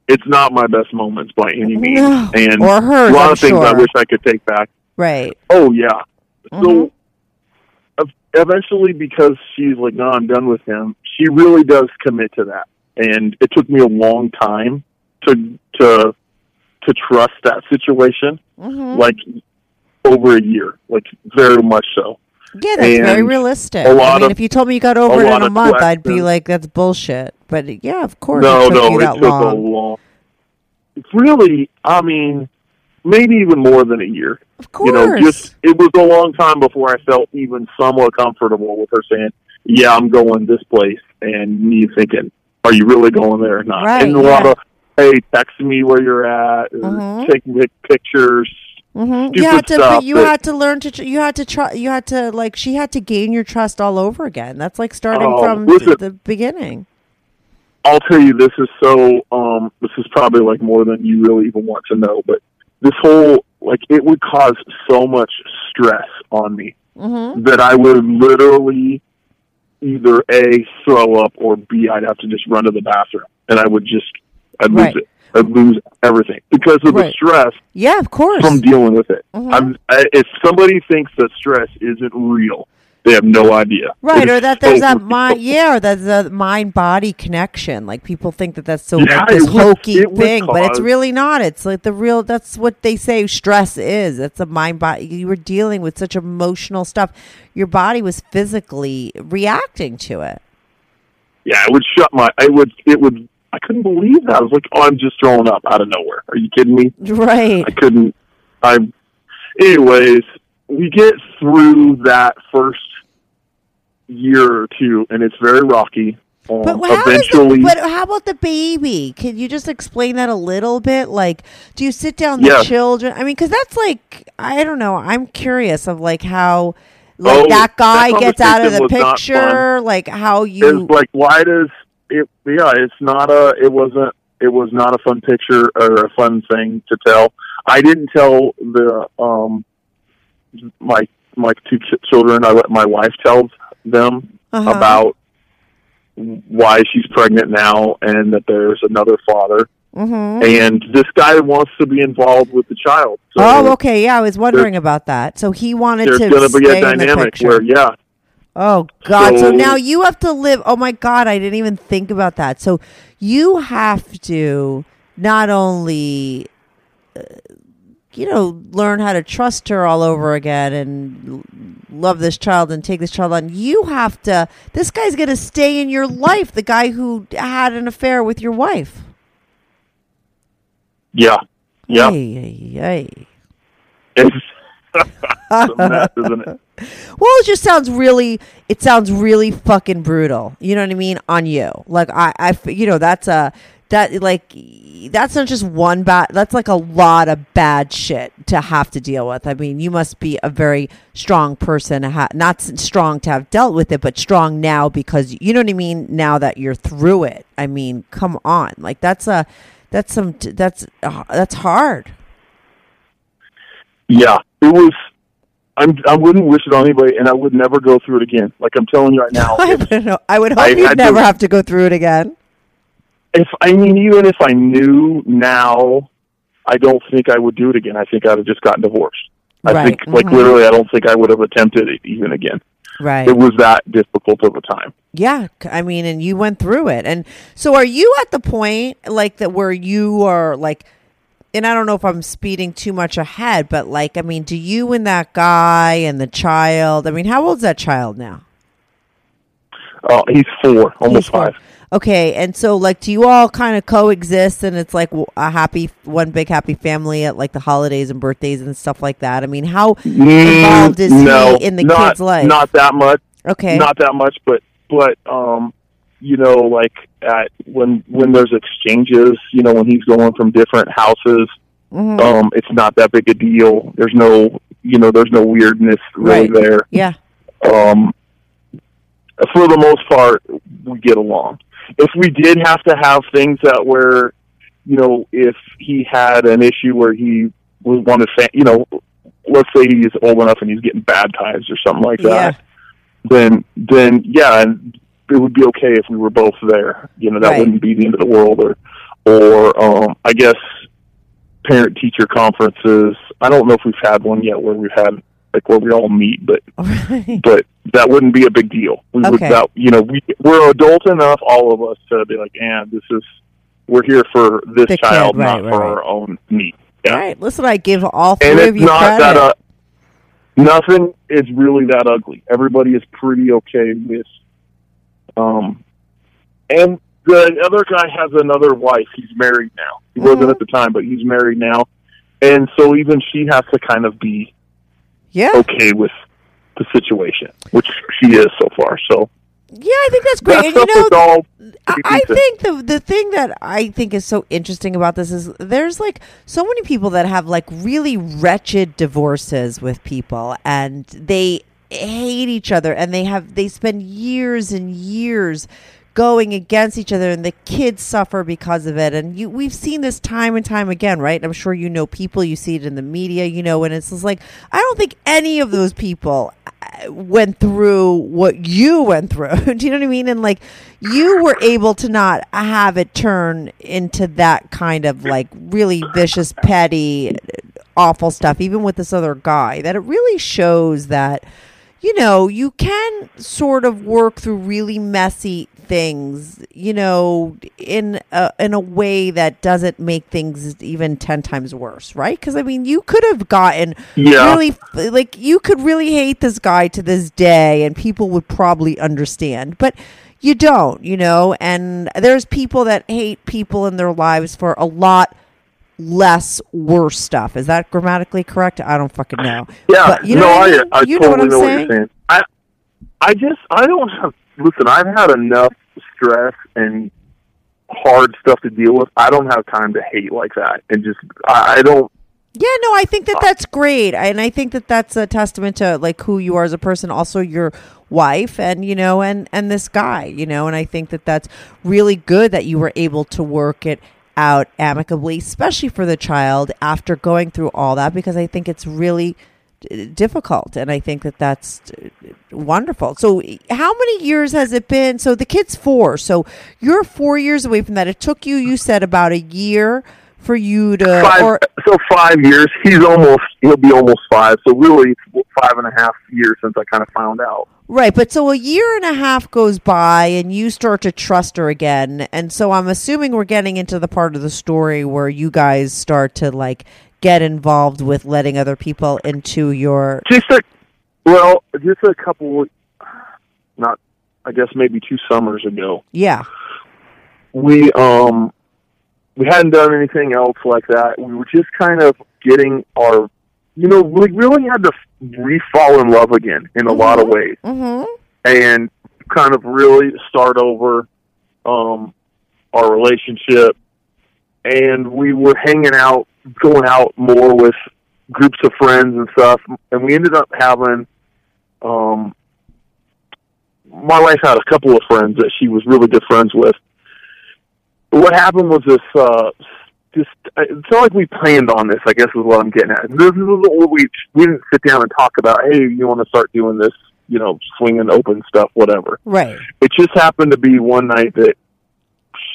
It's not my best moments by any means, No. and Or hers, a lot I'm of things I wish I could take back. Right. Oh yeah. So ev- eventually, because she's like, "No, I'm done with him," she really does commit to that, and it took me a long time to to to trust that situation. hmm Like over a year, like very much so. Yeah, that's very realistic. a I lot mean, of- if you told me you got over it in a month, I'd be like, "That's bullshit." But yeah, of course, no, it took no, it took long. a long. It's really, I mean, maybe even more than a year. Of course, You know, just it was a long time before I felt even somewhat comfortable with her saying, "Yeah, I'm going this place," and me thinking, "Are you really going there or not?" Right, and a lot of, "Hey, text me where you're at," or Mhm. take pic- pictures. hmm stupid you had to, you that- had to learn to, you had to try, you had to like, she had to gain your trust all over again. That's like starting Oh, from listen. the beginning. I'll tell you, this is so. Um, this is probably like more than you really even want to know, but this whole like it would cause so much stress on me hmm that I would literally either a throw up or b I'd have to just run to the bathroom and I would just I'd lose Right. it. I'd lose everything because of the stress Yeah, of course. from dealing with it. Mhm. I'm, I, if somebody thinks that stress isn't real, they have no idea. Right, or that there's so that mind, yeah, or that the mind body connection. Like people think that that's so Yeah, like this it would- hokey it thing, but it's really not. It's like the real. That's what they say stress is. It's a mind body. You were dealing with such emotional stuff. Your body was physically reacting to it. Yeah, it would shut my. I would. It would. I couldn't believe that. I was like, "Oh, I'm just throwing up out of nowhere." Are you kidding me? Right. I couldn't. I. Anyways, we get through that first year or two, and it's very rocky. Um, But how eventually, the, but how about the baby? Can you just explain that a little bit? Like, do you sit down the Yeah. children? I mean, because that's like I don't know. I'm curious of like how like Oh, that guy that gets out of the conversation was not picture. Like how it's you like, why does it? Yeah, it's not a. It wasn't. It was not a fun picture or a fun thing to tell. I didn't tell the um my my two ch- children, I let my wife tell them Uh-huh. about why she's pregnant now and that there's another father. Mm-hmm. And this guy wants to be involved with the child. So oh, okay. Yeah, I was wondering about that. So he wanted There's to going to be a dynamic where, yeah, Oh God! So, So- now you have to live. Oh my God! I didn't even think about that. So you have to not only, uh, you know, learn how to trust her all over again and love this child and take this child on. You have to. This guy's going to stay in your life. The guy who had an affair with your wife. yeah, yeah. Ay, ay. It's, it's a mess, isn't it? Well, it just sounds really. It sounds really fucking brutal. You know what I mean on you. Like I, I, you know, that's a that like that's not just one bad. That's like a lot of bad shit to have to deal with. I mean, you must be a very strong person. Ha- not strong to have dealt with it, but strong now because you know what I mean. Now that you're through it, I mean, come on, like that's a that's some that's uh, that's hard. Yeah, it was. I'm. I wouldn't wish it on anybody, and I would never go through it again. Like I'm telling you right now. I know. I would hope I- you'd never have to go through it again. If I mean, even if I knew now, I don't think I would do it again. I think I'd have just gotten divorced. I Right, think, like mhm. literally, I don't think I would have attempted it even again. Right. It was that difficult of a time. Yeah, I mean, and you went through it, and so are you at the point like that where you are like, and I don't know if I'm speeding too much ahead, but like, I mean, do you and that guy and the child? I mean, how old's that child now? Uh, he's four, almost He's four. five. Okay, and so like, do you all kind of coexist, and it's like a happy, one big happy family at like the holidays and birthdays and stuff like that? I mean, how involved is Mm, no, he in the not, kid's life? Not that much. okay, Not that much, but but um, you know, like at when when there's exchanges, you know, when he's going from different houses, Mhm. um, it's not that big a deal. There's no, you know, there's no weirdness really Right. there. yeah, Um, for the most part, we get along. If we did have to have things that were, you know, if he had an issue where he was wanted, fa- you know, let's say he's old enough and he's getting baptized or something like that, then then yeah, and it would be okay if we were both there. You know, that Right. wouldn't be the end of the world. Or or um, I guess parent teacher conferences. I don't know if we've had one yet where we've had like where we all meet, but Right. but that wouldn't be a big deal. We would that you know we we're adult enough, all of us, to be like, yeah, this is we're here for this The kid, child, right, not right, for our own need. Yeah, All right, listen, I give all and three it's of you not credit. that uh, nothing is really that ugly. Everybody is pretty okay with. Um, and the other guy has another wife. He's married now. He Mm-hmm. wasn't at the time, but he's married now, and so even she has to kind of be yeah, okay with the situation, which she is so far. So yeah, I think that's great. that and you know, I, pretty I decent. think the the thing that I think is so interesting about this is there's like so many people that have like really wretched divorces with people, and they hate each other, and they have they spend years and years going against each other and the kids suffer because of it. And you we've seen this time and time again right? I'm sure you know people. You see it in the media you know and it's just like i don't think any of those people uh, went through what you went through. Do you know what i mean? And like you were able to not have it turn into that kind of like really vicious petty awful stuff even with this other guy that it really shows that you know, you can sort of work through really messy things, you know, in a, in a way that doesn't make things even 10 times worse, right? Cuz I mean, you could have gotten Yeah. really like you could really hate this guy to this day and people would probably understand. But you don't, you know, and there's people that hate people in their lives for a lot less worse stuff. Is that grammatically correct? I don't fucking know. Yeah, But you know no, I, I, mean? I you totally know what I'm know saying? what saying. I, I just, I don't have. Listen, I've had enough stress and hard stuff to deal with. I don't have time to hate like that, and just, I, I don't. Yeah, no, I think that that's great, and I think that that's a testament to like who you are as a person, also your wife, and you know, and and this guy, you know, and I think that that's really good that you were able to work it out amicably, especially for the child after going through all that, because I think it's really difficult, and I think that that's uh, wonderful. So, how many years has it been? So the kid's four, so you're four years away from that. It took you, you said, about a year for you to, five, or so five years. He's almost he'll be almost five. So really, it's five and a half years since I kind of found out. Right, but so a year and a half goes by and you start to trust her again. And so I'm assuming we're getting into the part of the story where you guys start to like get involved with letting other people into your Just a well, just a couple, not I guess maybe two summers ago. Yeah. we um we hadn't done anything else like that. We were just kind of getting our you know, we really had to re fall in love again in a lot of ways. Mhm. And kind of really start over um our relationship and we were hanging out going out more with groups of friends and stuff and we ended up having um my wife had a couple of friends that she was really good friends with what happened was this uh just it's not like we planned on this i guess is what i'm getting at. This is what we we didn't sit down and talk about hey you want to start doing this you know swinging open stuff whatever. Right. it just happened to be one night that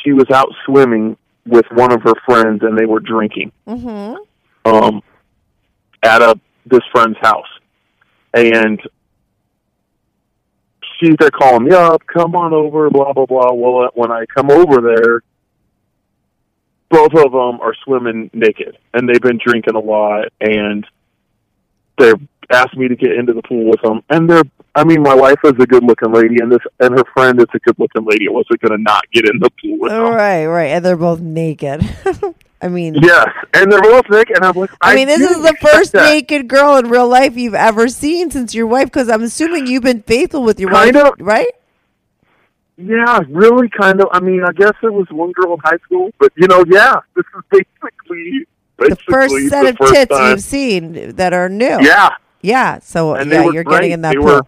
she was out swimming with one of her friends and they were drinking. Mhm. um at a this friend's house. And she's there calling me up come on over blah blah blah. Well when i come over there both of them are swimming naked and they've been drinking a lot and they asked me to get into the pool with them and they're i mean my wife is a good looking lady and this and her friend is a good looking lady I wasn't going to not get in the pool with them oh, Right, right. And they're both naked. I mean, yes and they're both naked and i'm like I mean, this is the first that. naked girl in real life you've ever seen since your wife, because I'm assuming you've been faithful with your Kind wife, of. right? Yeah, really kind of. I mean, I guess it was one girl in high school, but you know, yeah, this is basically basically The first set the of first tits time. you've seen that are new. Yeah, Yeah. So and yeah, you're great. getting in that they pool.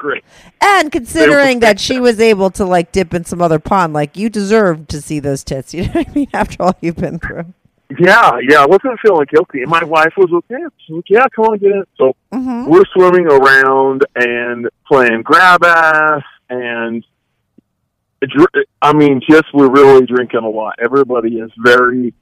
And considering that she was able to like dip in some other pond, like you deserved to see those tits. You know what I mean? After all you've been through. Yeah, yeah, I wasn't feeling guilty, and my wife was okay. She's like, "Yeah, come on, get in." So Mhm. we're swimming around and playing grab ass, and I mean, just we're really drinking a lot. Everybody is very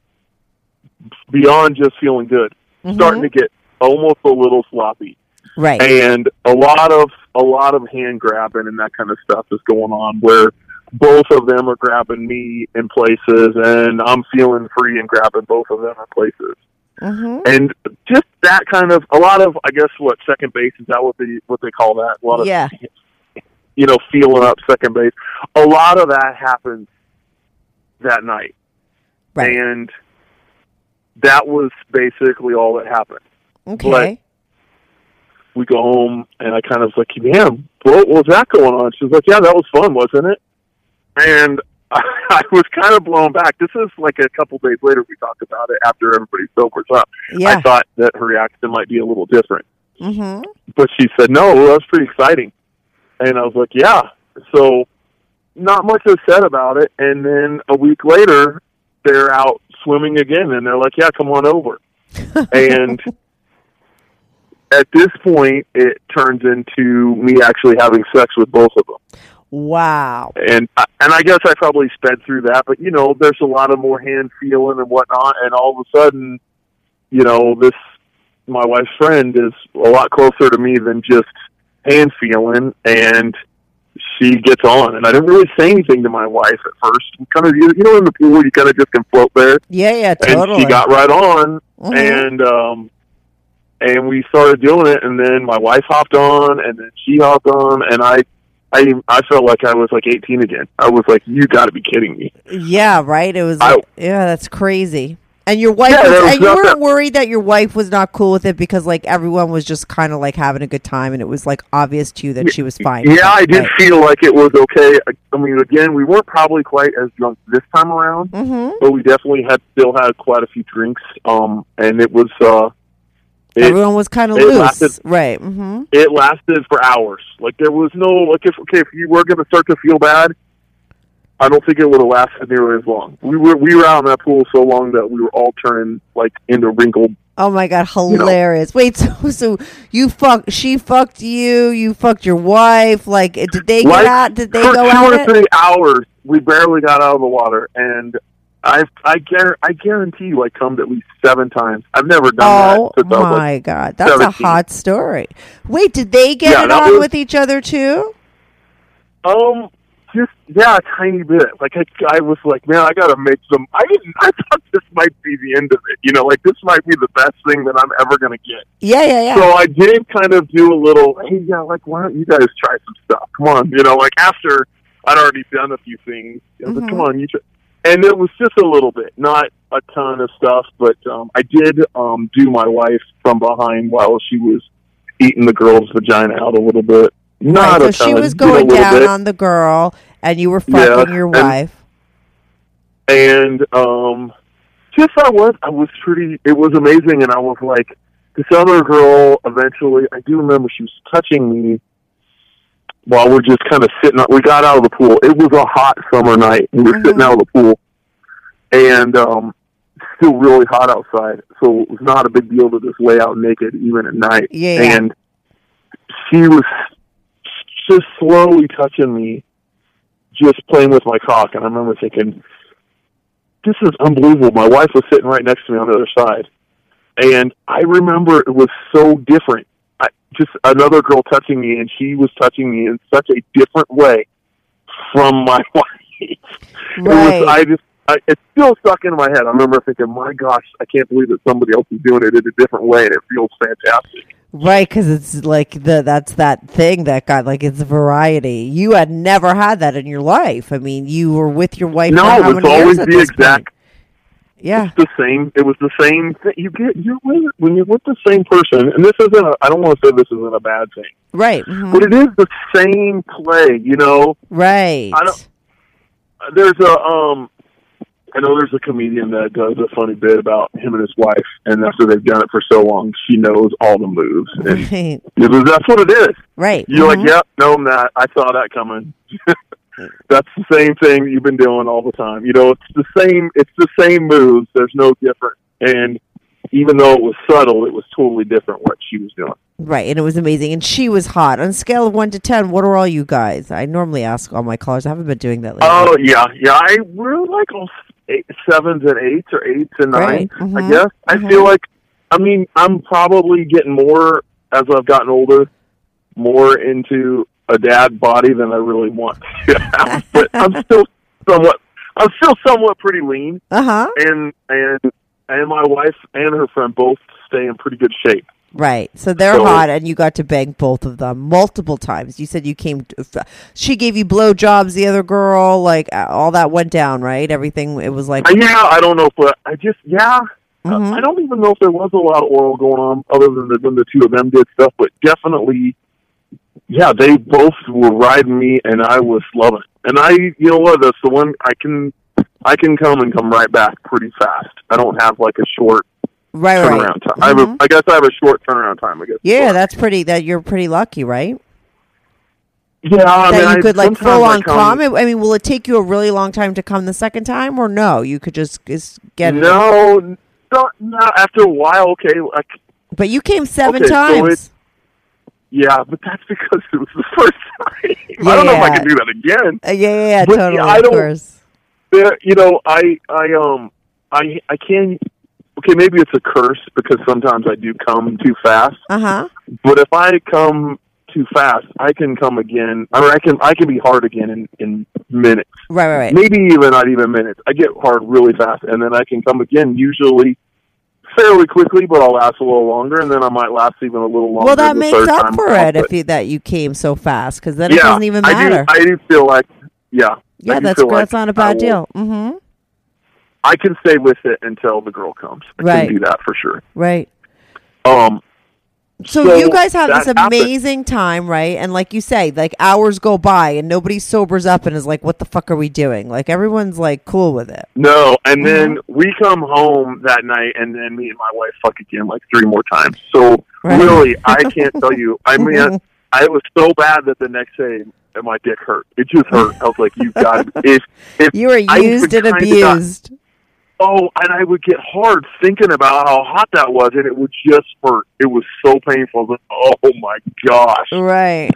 beyond just feeling good, starting to get almost a little sloppy. Right. and a lot of a lot of hand grabbing and that kind of stuff is going on where both of them are grabbing me in places and I'm feeling free and grabbing both of them in places. hmm And just that kind of a lot of I guess what second base is that what they what they call that? A lot of Yeah. You know, feeling up second base. A lot of that happened that night. Right. And that was basically all that happened. okay. we go home and I kind of was like, damn, what was that going on? She was like, yeah, that was fun, wasn't it? And I, was kind of blown back. This is like a couple days later we talked about it after everybody sobers up. yeah. I thought that her reaction might be a little different. hmm But she said, no, well, was pretty exciting. And I was like, yeah. So not much was said about it. And then a week later, they're out swimming again and they're like, yeah, come on over. and at this point, it turns into me actually having sex with both of them. Wow. And and I guess I probably sped through that, but you know, there's a lot of more hand feeling and whatnot, and all of a sudden, you know, this my wife's friend is a lot closer to me than just hand feeling, and she gets on. And I didn't really say anything to my wife at first. We kind of, you know, in the pool, you kind of just can float there Yeah, yeah, and she got right on Mhm. and um and we started doing it and then my wife hopped on and then she hopped on and i i i felt like i was like 18 again i was like you got to be kidding me Yeah, right. It was. I- like- yeah, that's crazy. And your wife, Yeah, was, and you weren't worried that your wife was not cool with it because like everyone was just kind of like having a good time, and it was like obvious to you that she was fine. yeah i did right. feel like it was okay I, mean again we weren't probably quite as drunk this time around Mhm. but we definitely had still had quite a few drinks um and it was uh it, Everyone was kind of loose, lasted- right? hmm it lasted for hours. Like there was no like if okay if you were going to start to feel bad, I don't think it would have lasted nearly as long. We were we were out in that pool so long that we were all turning like into wrinkled. Oh my god, hilarious! Wait, so so you fuck? She fucked you. You fucked your wife. Like, did they get Like, out? Did they for go two out? or it? three hours? We barely got out of the water, and I I guar- I guarantee you, I come at least seven times. I've never done Oh that I was like my god, that's a hot story. Wait, did they get Yeah, it on was- with each other too? Um, just yeah, a tiny bit. Like I, I was like, man, I gotta make some. I didn't. I thought this might be the end of it. You know, like this might be the best thing that I'm ever gonna get. Yeah, yeah, yeah. So I did kind of do a little. Hey, yeah, like why don't you guys try some stuff? Come on, you know, like after I'd already done a few things. I was like, Mhm. come on, you. Try. And it was just a little bit, not a ton of stuff, but um, I did um, do my wife from behind while she was eating the girl's vagina out a little bit. Not right, so she was going down bit. on the girl, and you were Yeah, fucking your and- wife. and um just I was I was pretty it was amazing and I was like this other girl eventually I do remember she was touching me while we're just kind of sitting Up. we got out of the pool. It was a hot summer night and we we're sitting Mhm. out of the pool and um still really hot outside. So it was not a big deal to just lay out naked even at night. Yeah, yeah. And she was just slowly touching me, just playing with my cock and I remember thinking this is unbelievable. My wife was sitting right next to me on the other side, and I remember it was so different. I, just another girl touching me, and she was touching me in such a different way from my wife. It Right. was, I just, I, it's still stuck in my head. I remember thinking, "My gosh, I can't believe that somebody else is doing it in a different way, and it feels fantastic." Right, because it's like the that's that thing that got like it's variety. You had never had that in your life. I mean, you were with your wife. No, it's always the exact point? Yeah, the same. It was the same thing. You get you're with when you're with the same person, and this isn't. A, I don't want to say this isn't a bad thing, right, mhm. but it is the same play. You know, right. I don't- there's a um. I know there's a comedian that does a funny bit about him and his wife, and after they've done it for so long, she knows all the moves, and Right, that's what it is. right. You're mhm. like, yep, know that. I saw that coming. That's the same thing you've been doing all the time. You know, it's the same. It's the same moves. There's no different. And even though it was subtle, it was totally different what she was doing. Right, and it was amazing. And she was hot. On a scale of one to ten, what are all you guys? I normally ask all my callers. I haven't been doing that lately. Oh yeah, yeah. I we're like all eight, sevens and eights or eights and Right. nines. Mhm. I guess. I Mhm. feel like. I mean, I'm probably getting more as I've gotten older, more into a dad body than I really want to have. but I'm still somewhat. I'm still somewhat pretty lean. Uh huh. and and and my wife and her friend both stay in pretty good shape. Right. So they're So- hot, and you got to bang both of them multiple times. You said you came. To, she gave you blow jobs. The other girl, like all that went down. Right. Everything. It was like. Uh, yeah, I don't know if uh, I just yeah. Uh, Mhm. I don't even know if there was a lot of oral going on other than the, when the two of them did stuff, but definitely, yeah, they both were riding me, and I was loving it. And I, you know what, that's the one I can, I can come and come right back pretty fast. I don't have like a short right. turnaround Right. time. I, have a, I guess I have a short turnaround time. I guess. Yeah, that's pretty. That you're pretty lucky, right? yeah. I that mean, you I- could like sometimes full on come. I mean, will it take you a really long time to come the second time, or no? You could just, just get it. No, not, not after a while. Okay, like But you came seven Okay, so times. it- yeah, but that's because it was the first time. I don't know if I can do that again. Uh, yeah, yeah, yeah, totally. yeah, I don't- course. There, you know, I, I, um, I, I can. Okay, maybe it's a curse because sometimes I do come too fast. Uh huh. But if I come too fast, I can come again. I mean, I can, I can be hard again in in minutes. Right, right, right. Maybe even not even minutes. I get hard really fast, and then I can come again. Usually. Fairly quickly, but I'll last a little longer, and then I might last even a little longer. Well, that makes up for it if you, that you came so fast, because then it doesn't even matter. I do, I do feel like, yeah. Yeah, do that's that's like not a bad deal. Mm-hmm. I can stay with it until the girl comes. I Right. can do that for sure. Right. Um, So, So you guys have this happened. amazing time, right? And like you say, like hours go by and nobody sobers up and is like, "What the fuck are we doing?" Like everyone's like cool with it. no, and then Mm-hmm. we come home that night, and then me and my wife fuck again like three more times. So Right. really, I can't tell you. I mean, I, it was so bad that the next day my dick hurt. It just hurt. I was like, "You got if if You were used and abused. Oh, and I would get hard thinking about how hot that was, and it would just hurt. It was so painful. Oh my gosh, Right.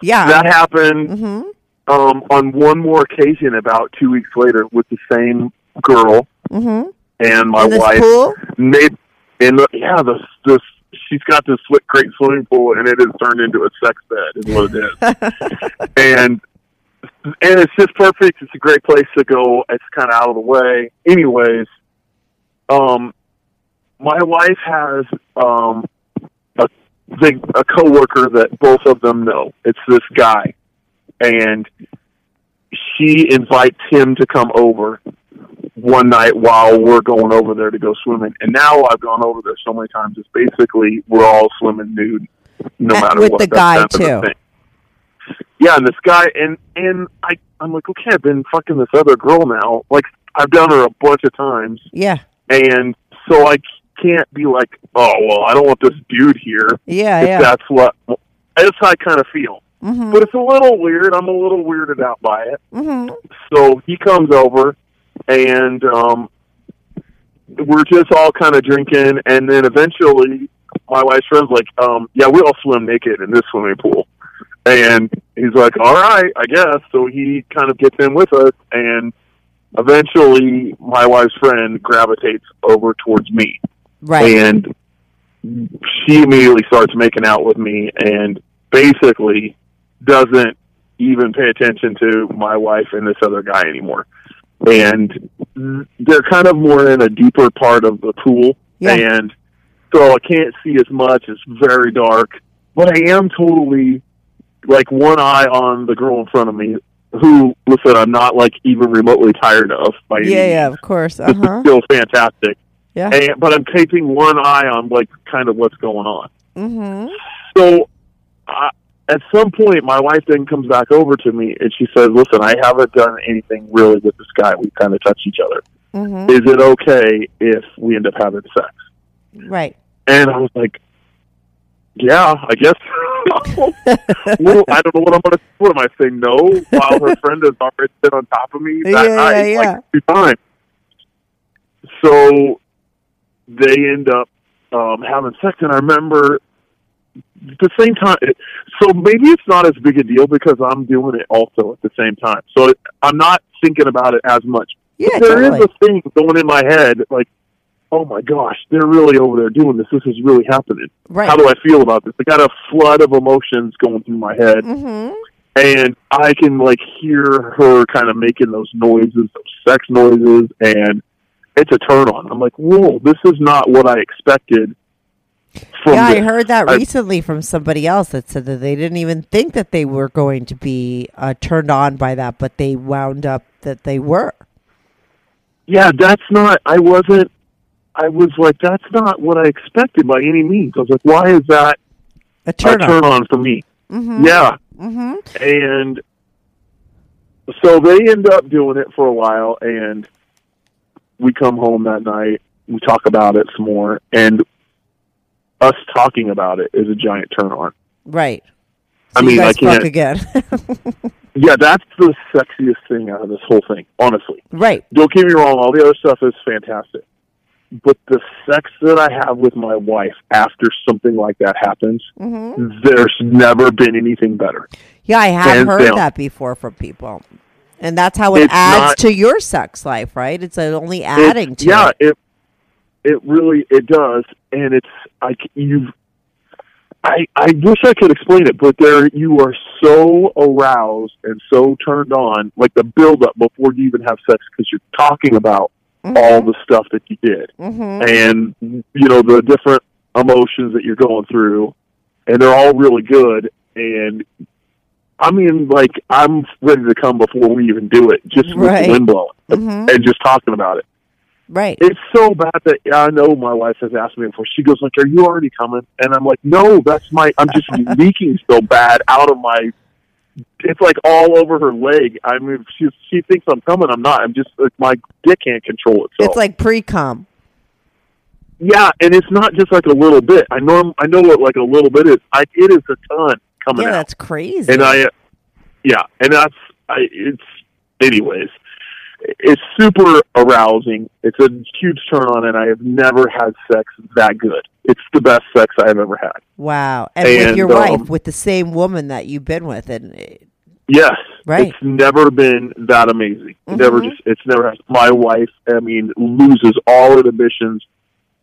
Yeah. that happened hmm um, on one more occasion about two weeks later with the same girl hmm and my In wife. pool? Made in the yeah the this she's got this great swimming pool and it has turned into a sex bed is what it is and and it's just perfect it's a great place to go it's kind of out of the way anyways um my wife has um a thing a coworker that both of them know it's this guy and she invites him to come over one night while we're going over there to go swimming. And now I've gone over there so many times. It's basically we're all swimming nude, no Uh, matter with what. With the guy, the too. Yeah, and this guy, and and I, I'm like, okay, I've been fucking this other girl now. Like I've done her a bunch of times, Yeah. and so I can't be like, oh well, I don't want this dude here. Yeah. if Yeah. that's what that's how I kind of feel. hmm But it's a little weird. I'm a little weirded out by it. hmm So he comes over, and um, we're just all kind of drinking, and then eventually, my wife's friend's like, um, "Yeah, we all swim naked in this swimming pool," and he's like, "All right, I guess." So he kind of gets in with us, and eventually, my wife's friend gravitates over towards me, Right. and she immediately starts making out with me, and basically doesn't even pay attention to my wife and this other guy anymore. And they're kind of more in a deeper part of the pool, Yeah. and so I can't see as much. It's very dark, but I am totally like one eye on the girl in front of me, who, listen, I'm not like even remotely tired of by any yeah. Yeah. Of course. Uh This is huh. still fantastic. Yeah. And, but I'm keeping one eye on like kind of what's going on. hmm So I, at some point, my wife then comes back over to me and she says, "Listen, I haven't done anything really with this guy. We kind of touch each other. hmm Is it okay if we end up having sex?" Right. And I was like, "Yeah, I guess." well, I don't know what I'm gonna. What am I saying? No, while her friend has already been on top of me that Yeah, night, yeah, like two times. So they end up um, having sex, and I remember at the same time. So maybe it's not as big a deal because I'm doing it also at the same time. So I'm not thinking about it as much. Yeah. But there is totally. a thing going in my head, like, oh my gosh, they're really over there doing this. This is really happening. Right. How do I feel about this? I got a flood of emotions going through my head, hmm and I can like hear her kind of making those noises, those sex noises, and it's a turn on. I'm like, whoa, this is not what I expected. From Yeah, I heard that I- recently from somebody else that said that they didn't even think that they were going to be uh, turned on by that, but they wound up that they were. yeah, that's not. I wasn't. I was like, that's not what I expected by any means. I was like, why is that A turn a on. turn on for me? hmm Yeah, hmm and so they end up doing it for a while, and we come home that night. We talk about it some more, and us talking about it is a giant turn on. Right. I So you mean, I guys fuck can't- again. Yeah, that's the sexiest thing out of this whole thing, honestly. right. Don't get me wrong; all the other stuff is fantastic, but the sex that I have with my wife after something like that happens, hmm there's never been anything better. Yeah, I have heard down. that before from people, and that's how it It's adds not- to your sex life, right? It's only adding It- to yeah, it. it it really it does, and it's like you've. I I wish I could explain it, but there you are so aroused and so turned on, like the build up before you even have sex, because you're talking about all the stuff that you did, hmm and you know the different emotions that you're going through, and they're all really good. And I mean, like I'm ready to come before we even do it, just with Right. the wind blowing Mhm. and just talking about it. Right. It's so bad that I know my wife has asked me before. She goes like, "Are you already coming?" And I'm like, "No, that's my. I'm just leaking so bad out of my. It's like all over her leg. I mean, she she thinks I'm coming. I'm not. I'm just like my dick can't control itself. It's like pre cum. yeah, and it's not just like a little bit. I know I know what like a little bit is. I it is a ton coming yeah, out. that's crazy. and I, yeah, and that's I. It's anyways. It's super arousing. It's a huge turn on, and I have never had sex that good. It's the best sex I've ever had. wow. And, with your um, wife, with the same woman that you've been with, and Yes, Right. It's never been that amazing. It Never just. It's never. Has, my wife, I mean, loses all inhibitions.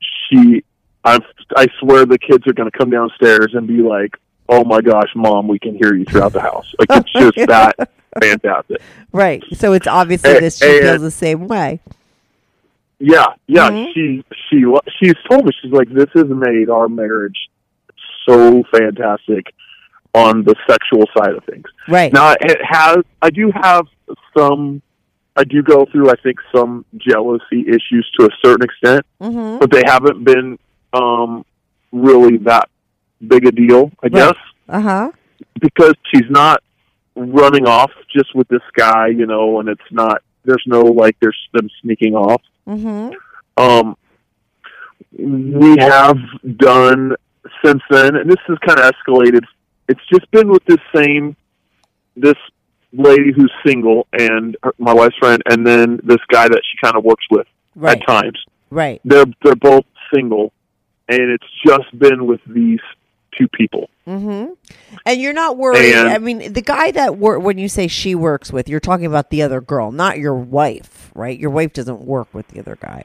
She, I, I swear, the kids are going to come downstairs and be like, "Oh my gosh, mom, we can hear you throughout the house." Like it's just that fantastic. right. So it's obviously And- this she feels the same way. Yeah, yeah. Mhm. She, she, she's told me she's like, "This has made our marriage so fantastic." On the sexual side of things, Right. Now it has. I do have some. I do go through. I think some jealousy issues to a certain extent, mm-hmm. but they haven't been um, really that big a deal. I guess Uh huh. because she's not running off just with this guy, you know, and it's not. There's no like there's them sneaking off. Mm-hmm. Um, we have done since then, and this has kind of escalated. It's just been with this same this lady who's single and her, my wife's friend, and then this guy that she kind of works with Right. at times. Right. They're they're both single, and it's just been with these two people. Mm-hmm. And you're not worried. And- I mean, the guy that wor- when you say she works with, you're talking about the other girl, not your wife, right? Your wife doesn't work with the other guy.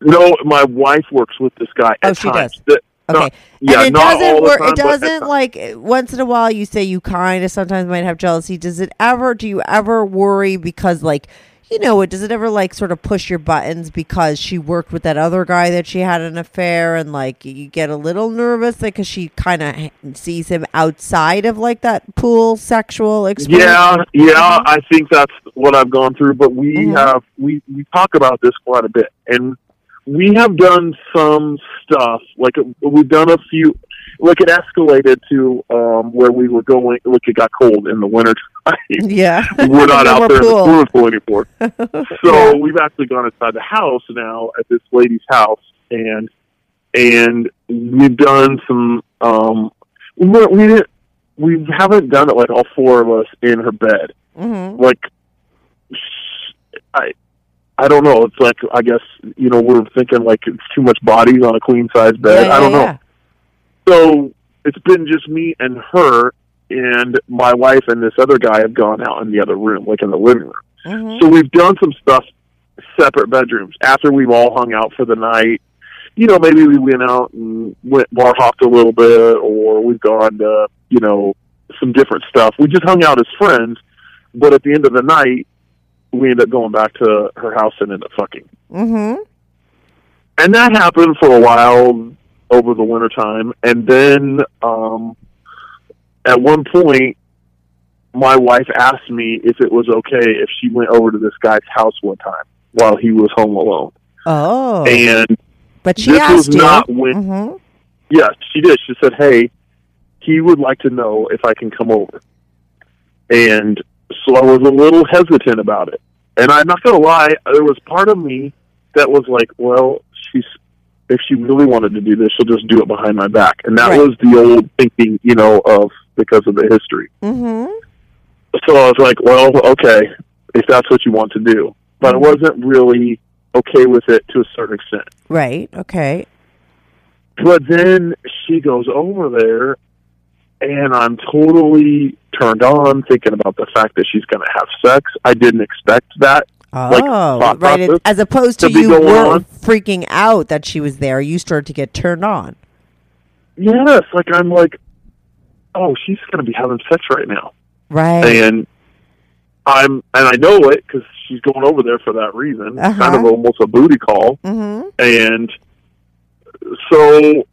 No, my wife works with this guy. Oh, she times. does. The- Okay. not- yeah, and it not doesn't all the work. time, it doesn't like once in a while you say you kind of sometimes might have jealousy. Does it ever? Do you ever worry because like you know it? Does it ever like sort of push your buttons because she worked with that other guy that she had an affair and like you get a little nervous because she kind of sees him outside of like that pool sexual experience. Yeah, yeah, I think that's what I've gone through. But we Mhm. have we we talk about this quite a bit, and we have done some stuff. Like we've done a few. Like it escalated to um where we were going. Like it got cold in the winter time. Yeah, we're not out there pool. in the swimming pool anymore. So we've actually gone inside the house now at this lady's house, and and we've done some. um We we didn't. We haven't done it like all four of us in her bed. hmm Like, I. I don't know. It's like I guess you know we're thinking like it's too much bodies on a queen size bed. I don't know. So it's been just me and her, and my wife and this other guy have gone out in the other room, like in the living room. hmm So we've done some stuff separate bedrooms after we've all hung out for the night. You know, maybe we went out and went bar hopped a little bit, or we've gone to you know some different stuff. We just hung out as friends, but at the end of the night, we end up going back to her house and ended up fucking hmm and that happened for a while over the winter time and then um at one point my wife asked me if it was okay if she went over to this guy's house one time while he was home alone. Oh, and but she this asked was you. not when hmm yeah she did. She said hey he would like to know if i can come over. And so i was a little hesitant about it. And i'm not going to lie there was part of me that was like well she's if she really wanted to do this she'll just do it behind my back and that Right. was the old thinking you know of because of the history Mm-hmm. so i was like well okay if that's what you want to do but i wasn't really okay with it to a certain extent Right. Okay. But then she goes over there, and I'm totally turned on thinking about the fact that she's going to have sex. I didn't expect that. Oh, Like, right. As opposed to you were on. freaking out that she was there, you started to get turned on. Yes, like I'm like, oh, she's going to be having sex right now, Right. and I'm and I know it because she's going over there for that reason. It's kind of Uh-huh. almost a booty call, mm-hmm. and so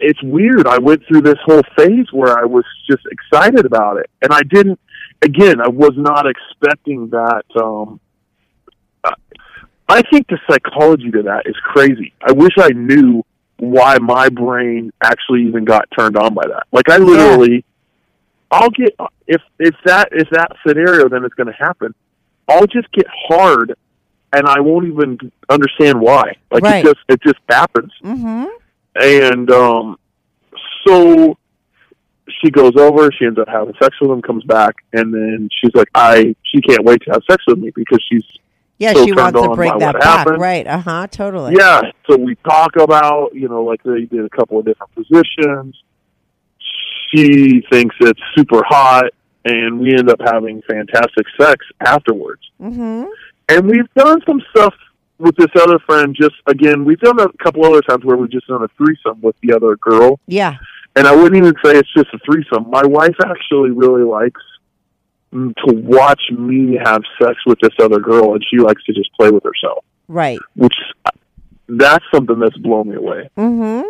it's weird. I went through this whole phase where I was just excited about it, and I didn't. Again, I was not expecting that. Um, I think the psychology to that is crazy. I wish I knew why my brain actually even got turned on by that. Like I literally, I'll get if if that if that scenario then it's going to happen. I'll just get hard, and I won't even understand why. Like Right. it just it just happens Mm-hmm. and um, so she goes over, she ends up having sex with him, comes back, and then she's like, I she can't wait to have sex with me because she's Yeah, so she wants to bring that back. happened. Right. Uh huh. Totally. Yeah. So we talk about, you know, like they did a couple of different positions. She thinks it's super hot, and we end up having fantastic sex afterwards. Mm-hmm. And we've done some stuff with this other friend. Just again, we've done a couple other times where we've just done a threesome with the other girl. Yeah. And I wouldn't even say it's just a threesome. My wife actually really likes to watch me have sex with this other girl, and she likes to just play with herself, Right. which that's something that's blown me away. Mm-hmm.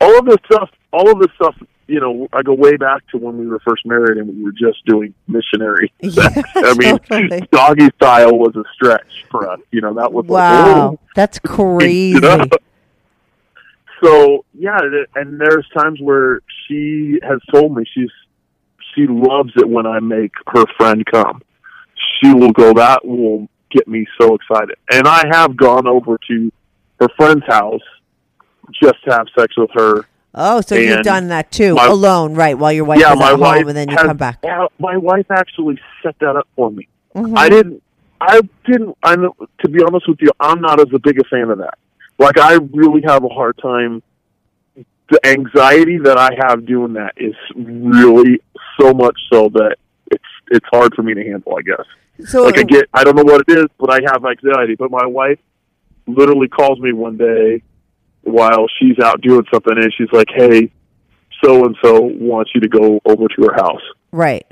All of this stuff, all of this stuff, you know, I go way back to when we were first married and we were just doing missionary sex. I mean, totally. doggy style was a stretch for us. You know, that was like, Wow. oh, That's crazy. you know? So yeah, and there's times where she has told me she's she loves it when I make her friend come. She will go. That will get me so excited. And I have gone over to her friend's house just to have sex with her. Oh, so you've done that too, my- alone, right? While your wife yeah, is my at wife home, and then you has- come back. Yeah, my wife actually set that up for me. Mhm. I didn't. I didn't. I know. To be honest with you, I'm not as a big a fan of that. Like, I really have a hard time. The anxiety that I have doing that is really so much so that it's it's hard for me to handle. I guess. So Like I get, I don't know what it is, but I have anxiety. But my wife literally calls me one day while she's out doing something, and she's like, "Hey, so and so wants you to go over to her house right.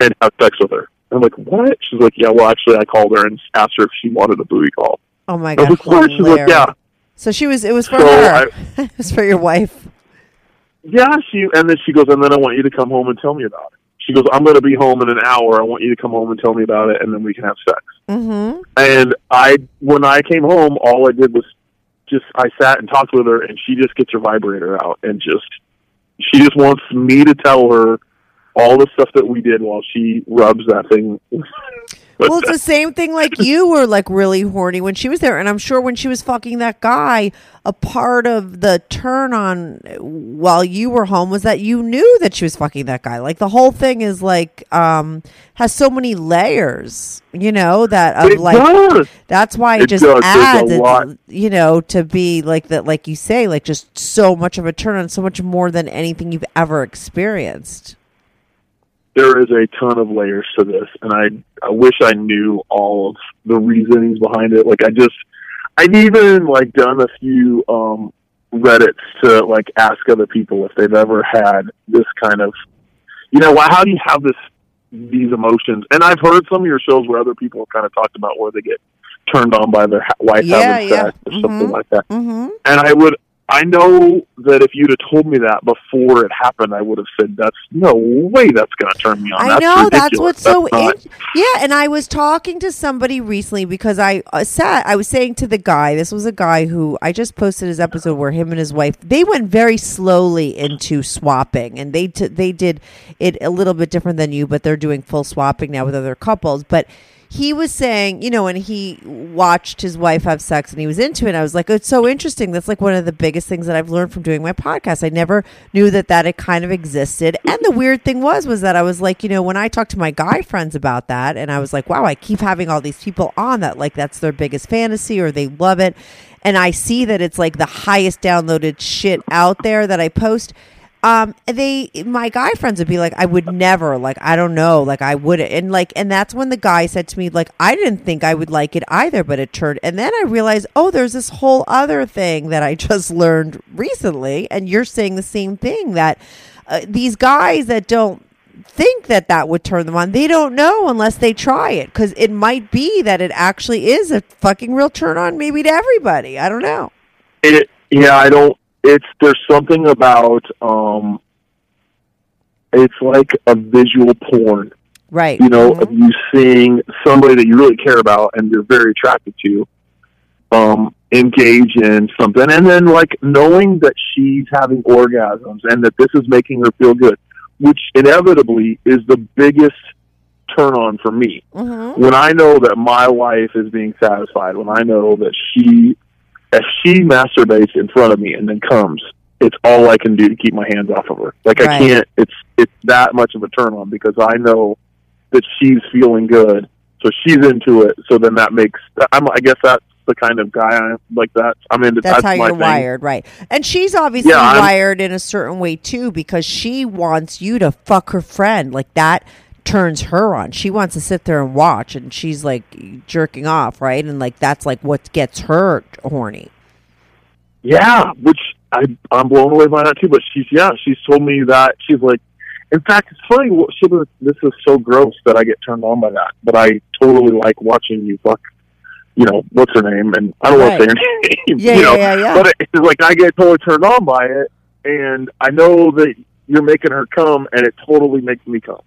and have sex with her." I'm like, "What?" She's like, "Yeah, well, actually, I called her and asked her if she wanted a booty call." Oh my I god. was like, She's like, "Yeah." So she was. It was for So her. it was for your wife. Yeah, she and then she goes, and then I want you to come home and tell me about it. She goes, I'm going to be home in an hour. I want you to come home and tell me about it, and then we can have sex. Mm-hmm. And I, when I came home, all I did was just I sat and talked with her, and she just gets her vibrator out and just she just wants me to tell her all the stuff that we did while she rubs that thing. Well, it's the same thing. Like you were like really horny when she was there, and I'm sure when she was fucking that guy, a part of the turn on while you were home was that you knew that she was fucking that guy. Like the whole thing is like um has so many layers, you know, that of it like does. that's why it, It just does. Adds, you know, to be like that, like you say, like just so much of a turn on, so much more than anything you've ever experienced. There is a ton of layers to this, and I I wish I knew all of the reasonings behind it. Like I just I've even like done a few um Reddits to like ask other people if they've ever had this kind of you know why how do you have this these emotions? And I've heard some of your shows where other people have kind of talked about where they get turned on by their wife Yeah, having yeah. sex or something Mhm. like that. Mm-hmm. And I would, I know that if you'd have told me that before it happened, I would have said, "That's no way. That's going to turn me on." I that's know that's ridiculous. what's so not- in- yeah. And I was talking to somebody recently because I uh, sat. I was saying to the guy, this was a guy who I just posted his episode where him and his wife they went very slowly into swapping, and they t- they did it a little bit different than you, but they're doing full swapping now with other couples, but. He was saying, you know, and he watched his wife have sex and he was into it. I was like, oh, it's so interesting. That's like one of the biggest things that I've learned from doing my podcast. I never knew that that it kind of existed. And the weird thing was, was that I was like, you know, when I talked to my guy friends about that, and I was like, wow, I keep having all these people on that, like that's their biggest fantasy or they love it. And I see that it's like the highest downloaded shit out there that I post um they my guy friends would be like i would never like i don't know like i would and like and that's when the guy said to me like i didn't think i would like it either but it turned and then i realized oh there's this whole other thing that i just learned recently and you're saying the same thing that uh, these guys that don't think that that would turn them on they don't know unless they try it because it might be that it actually is a fucking real turn on maybe to everybody i don't know It, yeah, I don't. It's there's something about um, it's like a visual porn. right You know, Mhm. of you seeing somebody that you really care about and you're very attracted to, um, engage in something, and then like knowing that she's having orgasms and that this is making her feel good, which inevitably is the biggest turn on for me. Mhm. when I know that my wife is being satisfied, when I know that she, if she masturbates in front of me and then comes, it's all I can do to keep my hands off of her. Like I can't. It's it's that much of a turn on because I know that she's feeling good, so she's into it. So then that makes. I'm. I guess that's the kind of guy I am. Like that. I'm into. That's, That's, how my you're thing. wired, right? And she's obviously Yeah, wired in a certain way too because she wants you to fuck her friend. Like that turns her on. She wants to sit there and watch, and she's like jerking off, right? And like that's like what gets her horny. Yeah, which I I'm blown away by that too. But she's yeah, she's told me that she's like. In fact, it's funny. what- She was, this is so gross that I get turned on by that, but I totally like watching you fuck. You know what's her name, and I don't want to say her name. Yeah, you yeah, know, yeah, yeah. But it's like I get totally turned on by it, and I know that you're making her come, and it totally makes me come.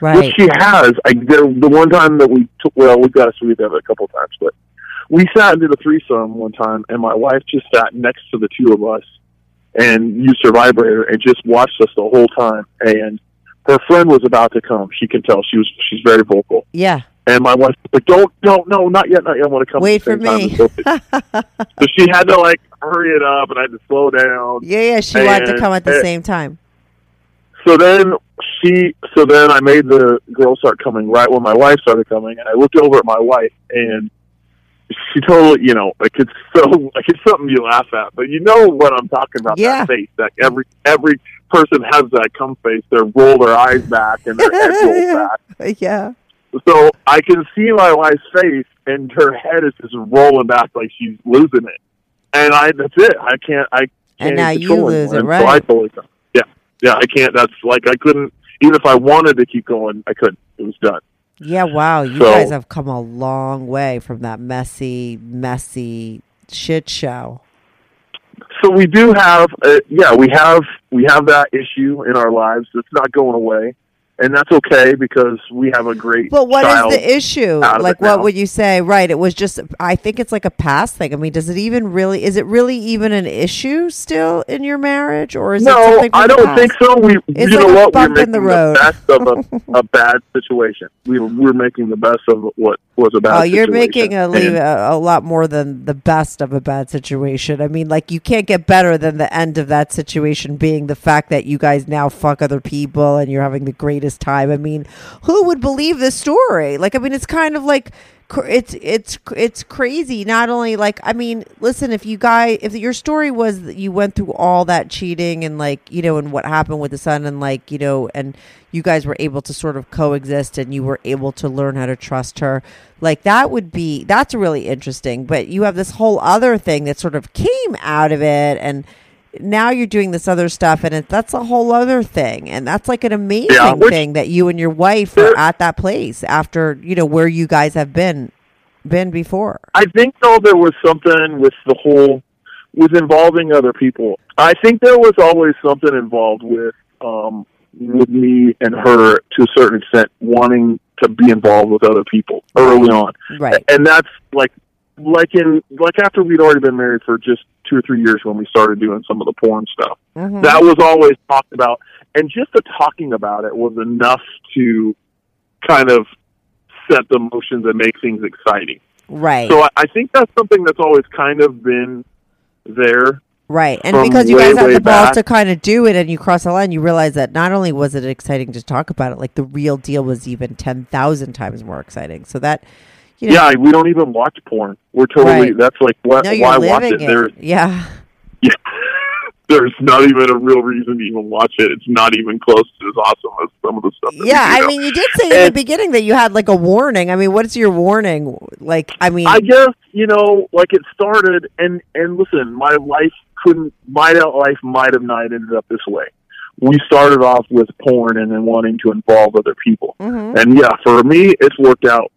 Right. Which she has. I the, the one time that we took. Well, we got to sleep together a couple times, but we sat and did a threesome one time, and my wife just sat next to the two of us and used her vibrator and just watched us the whole time. And her friend was about to come. She can tell she was. She's very vocal. yeah. And my wife was like, "Don't, don't, no, not yet, not yet. I want to come." Wait for me. time as Sophie." so she had to like hurry it up, and I had to slow down. Yeah, yeah. She wanted to come at the and- same time. So then she, so then I made the girl start coming right when my wife started coming, and I looked over at my wife, and she totally, you know, like it's so, like it's something you laugh at, but you know what I'm talking about. Yeah. That face, that every every person has that come face. They roll their eyes back and their head rolls back. yeah. So I can see my wife's face, and her head is just rolling back like she's losing it. And I, that's it. I can't. I can't And now you lose it, anymore. So right. I totally, yeah, yeah. I can't. That's like I couldn't. Even if I wanted to keep going, I couldn't. It was done. Yeah, wow. You So- guys have come a long way from that messy, messy shit show. So we do have, uh, yeah, we have we have that issue in our lives. It's not going away, and that's okay because we have a great. But what is the issue? Like, what now. would you say? Right. It was just, I think it's like a past thing. I mean, does it even really, is it really even an issue still in your marriage? Or is it No, something from I don't past? think so. We, It's you like know what? We're making the the, road. best of a, a bad situation. We, we're making the best of what was a bad. Oh, you're situation. making a, leave a, a lot more than the best of a bad situation. I mean, like you can't get better than the end of that situation being the fact that you guys now fuck other people and you're having the greatest time. I mean, who would believe this story? Like, I mean, it's kind of like it's it's it's crazy. Not only like, I mean, listen, if you guys, if your story was that you went through all that cheating and like you know, and what happened with the son and like you know, and you guys were able to sort of coexist and you were able to learn how to trust her like that would be that's really interesting but you have this whole other thing that sort of came out of it and now you're doing this other stuff and it, that's a whole other thing and that's like an amazing Yeah, which- thing that you and your wife are at that place after you know where you guys have been been before I think though there was something with the whole with involving other people. I think there was always something involved with um with me and her to a certain extent wanting to be involved with other people early on. right And that's like like in like after we'd already been married for just two or three years when we started doing some of the porn stuff. Mhm. That was always talked about and just the talking about it was enough to kind of set the motions and make things exciting. right So I, I think that's something that's always kind of been there. Right. And because you way, guys have the balls back. to kind of do it and you cross the line, you realize that not only was it exciting to talk about it, like the real deal was even 10,000 times more exciting. So that, you know, Yeah, we don't even watch porn. We're totally. Right. That's like what? no, why watch it? it. There's Yeah. yeah, there's not even a real reason to even watch it. It's not even close to as awesome as some of the stuff. That Yeah. I mean, you did say in the beginning that you had like a warning. I mean, what's your warning? Like, I mean, I guess you know, like it started, and and listen, my life couldn't, my life might have not ended up this way. We started off with porn and then wanting to involve other people, Mhm. and yeah, for me, it's worked out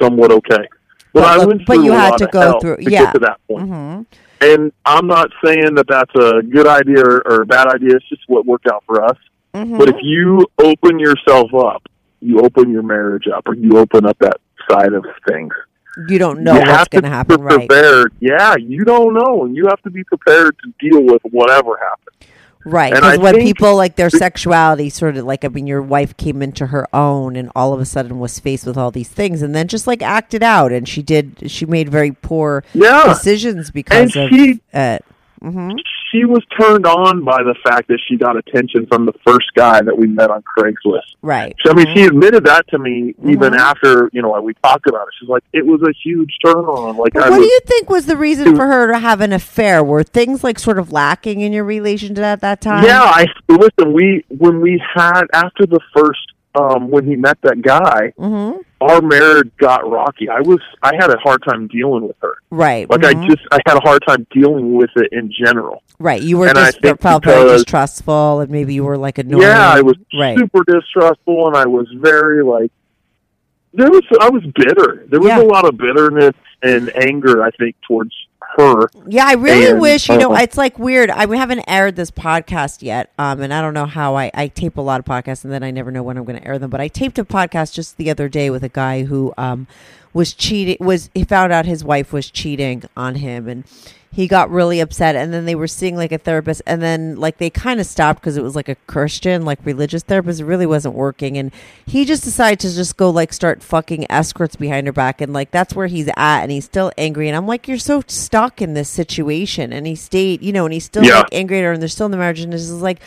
somewhat okay. But, But I went but through you had to go through- to yeah. get to that point. mhm. And I'm not saying that that's a good idea or, or a bad idea. It's just what worked out for us. Mhm. But if you open yourself up, you open your marriage up, or you open up that side of things. you don't know you what's going to happen, right? Prepared. Yeah, you don't know, and you have to be prepared to deal with whatever happens. Right, because when people like their sexuality sort of like I mean, your wife came into her own, and all of a sudden was faced with all these things, and then just like acted out, and she did. She made very poor Yeah, decisions because And of she- it. hmm she was turned on by the fact that she got attention from the first guy that we met on Craigslist. Right. So, I mean, she admitted that to me even Mhm. after you know we talked about it. She's like, it was a huge turn on. Like, what was, do you think was the reason for her to have an affair? Were things like sort of lacking in your relationship at that time? yeah. I listen. We when we had after the first um when he met that guy, Mm-hmm. Our marriage got rocky. I was I had a hard time dealing with her. Right. Like mhm. I just I had a hard time dealing with it in general. right. You were and I just felt very because- distrustful, and maybe you were like annoying. Yeah, I was right. super distrustful, and I was very like there was I was bitter. There was Yeah. a lot of bitterness and anger. I think towards her. Yeah, I really And, wish you know. uh, It's like weird. I we haven't aired this podcast yet, um, and I don't know how I, I tape a lot of podcasts, and then I never know when I'm going to air them. But I taped a podcast just the other day with a guy who um, was cheating. Was he found out his wife was cheating on him, and he got really upset. And then they were seeing like a therapist, and then like they kind of stopped because it was like a Christian, like religious therapist. It really wasn't working, and he just decided to just go like start fucking escorts behind her back, and like that's where he's at, and he's still angry. And I'm like, you're so stuck in this situation, and he stayed, you know, and he's still Yeah. like angry at her, and they're still in the marriage, and it's just like.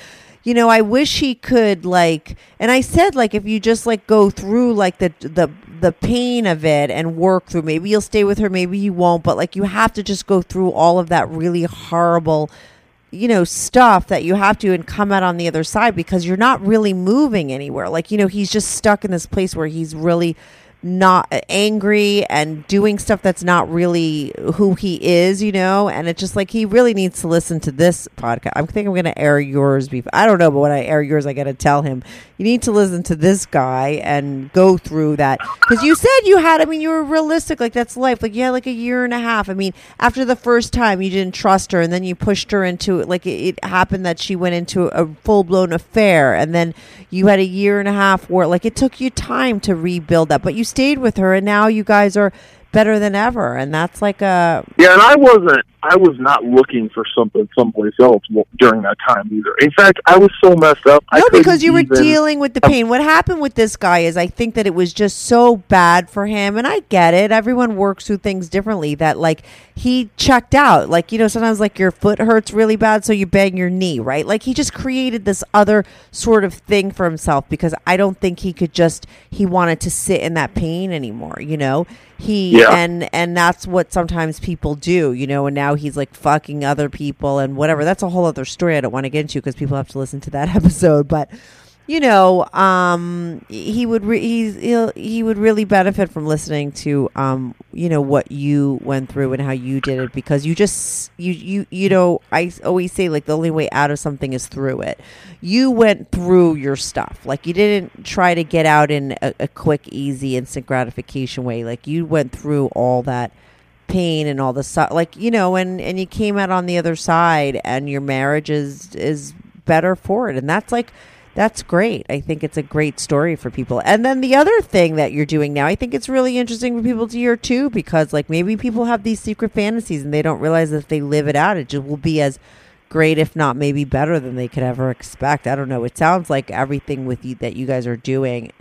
You know, I wish he could like, and I said like, if you just like go through like the the the pain of it and work through, maybe you'll stay with her, maybe you won't, but like you have to just go through all of that really horrible you know stuff that you have to and come out on the other side because you're not really moving anywhere. Like you know he's just stuck in this place where he's really not uh, angry and doing stuff that's not really who he is you know? And it's just like he really needs to listen to this podcast. I think i'm going to air yours before i don't know but when i air yours i got to tell him you need to listen to this guy and go through that. Because you said you had i mean you were realistic like that's life. Like yeah like a year and a half. I mean after the first time you didn't trust her and then you pushed her into it like it, it happened that she went into a full-blown affair and then you had a year and a half where like it took you time to rebuild that but you stayed with her and now you guys are better than ever and that's like a Yeah, and I wasn't. I was not looking for something someplace else during that time either. In fact, I was so messed up. No, because you were even- dealing with the oh. pain. What happened with this guy is I think that it was just so bad for him. And I get it. Everyone works through things differently that like he checked out. Like, you know, sometimes like your foot hurts really bad, so you bang your knee, right? Like he just created this other sort of thing for himself because I don't think he could just he wanted to sit in that pain anymore, you know? He Yeah. and and that's what sometimes people do, you know, and now he's like fucking other people and whatever. That's a whole other story I don't want to get into because people have to listen to that episode, but you know, um, he would re- he's he'll, he would really benefit from listening to um, you know what you went through and how you did it because you just you you you know I always say like the only way out of something is through it. You went through your stuff like you didn't try to get out in a, a quick, easy, instant gratification way. Like you went through all that pain and all the su- like you know and and you came out on the other side and your marriage is is better for it and that's like that's great. I think it's a great story for people. And then the other thing that you're doing now i think it's really interesting for people to hear too because like maybe people have these secret fantasies and they don't realize that if they live it out it just will be as great if not maybe better than they could ever expect. I don't know. It sounds like everything with you that you guys are doing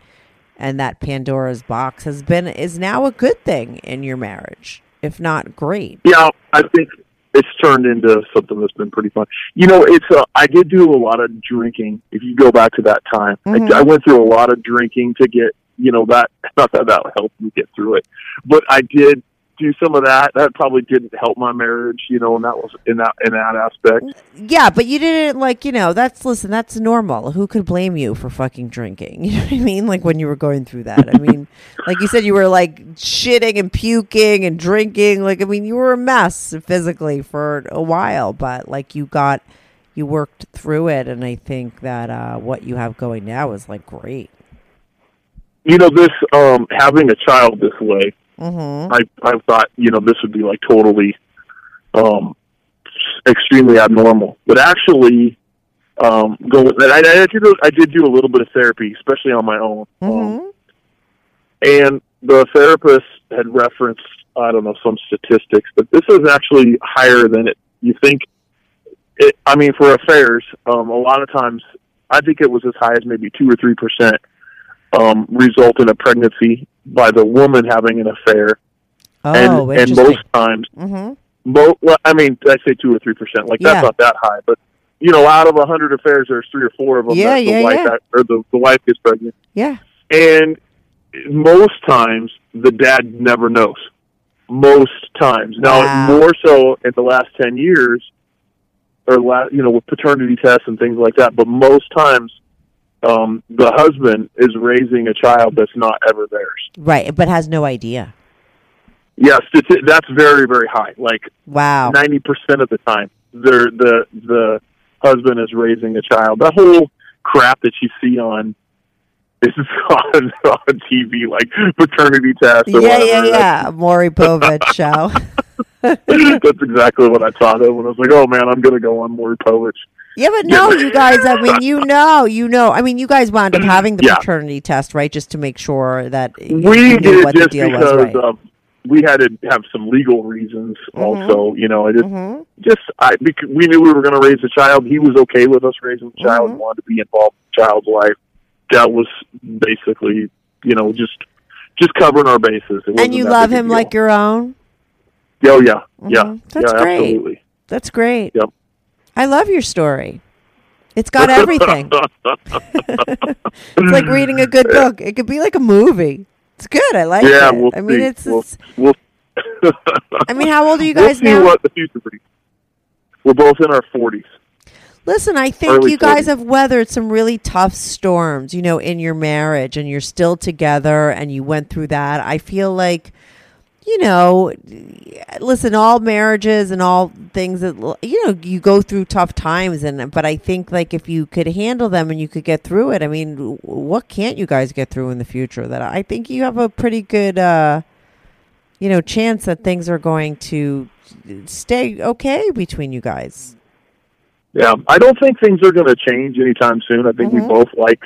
and that pandora's box has been is now a good thing in your marriage if not great. Yeah, I think it's turned into something that's been pretty fun. You know, it's uh, I did do a lot of drinking. If you go back to that time, Mhm. I, I went through a lot of drinking to get you know that not that that helped me get through it, but I did do some of that. That probably didn't help my marriage, you know, and that was in that in that aspect. Yeah, but you didn't like, you know, that's listen, that's normal. Who could blame you for fucking drinking? You know what I mean? Like when you were going through that. I mean, like you said you were like shitting and puking and drinking. Like I mean, you were a mess physically for a while, but like you got you worked through it and I think that uh what you have going now is like great. You know, this um having a child this way, Mhm. I I thought you know this would be like totally um extremely abnormal, but actually um go and I, I did I did do a little bit of therapy, especially on my own, um, Mhm. and the therapist had referenced I don't know some statistics, but this is actually higher than it you think. It, I mean, for affairs, um, a lot of times I think it was as high as maybe two or three percent um, result in a pregnancy by the woman having an affair Oh, and and most times Mhm. Mo- well, I mean, I say two or three percent. Like that's Yeah. not that high, but you know, out of a hundred affairs, there's three or four of them Yeah, that the yeah, wife yeah. or the, the wife gets pregnant, Yeah. and most times the dad never knows. Most times, now Wow. more so in the last ten years, or last, you know, with paternity tests and things like that. But most times, um, the husband is raising a child that's not ever theirs. Right, but has no idea. Yes, that's very very high. Like Wow. ninety percent of the time, they're, the the husband is raising a child. That whole crap that you see on this is on on TV, like paternity tests. Or Yeah, yeah, whatever. yeah. Maury Povich show. That's exactly what I thought of when I was like, "Oh man, I'm going to go on Maury Povich." Yeah, but no, you guys. I mean, you know, you know. I mean, you guys wound up having the Yeah. paternity test, right? Just to make sure that you We knew did what the deal because was, right? um, we had to have some legal reasons. Also, you know, I just Mhm. just I we knew we were going to raise a child. He was okay with us raising a child. Mhm. Wanted to be involved in the child's life. That was basically, you know, just just covering our bases. It And you love him like your own. Oh yeah, yeah, Mhm. That's yeah, great. absolutely. That's great. Yep. I love your story. It's got everything. it's like reading a good book. It could be like a movie. It's good. I like yeah, it. we'll I mean, see. it's. we'll, we'll I mean, how old are you guys we'll now? what the future brings. We're both in our forties. Listen, I think Early you guys 40s. have weathered some really tough storms, you know, in your marriage and you're still together and you went through that. I feel like, you know, listen, all marriages and all things that, you know, you go through tough times. And, but I think like if you could handle them and you could get through it, I mean, what can't you guys get through in the future? That I think you have a pretty good, uh, you know, chance that things are going to stay okay between you guys. Yeah, I don't think things are going to change anytime soon. I think Mhm. we both like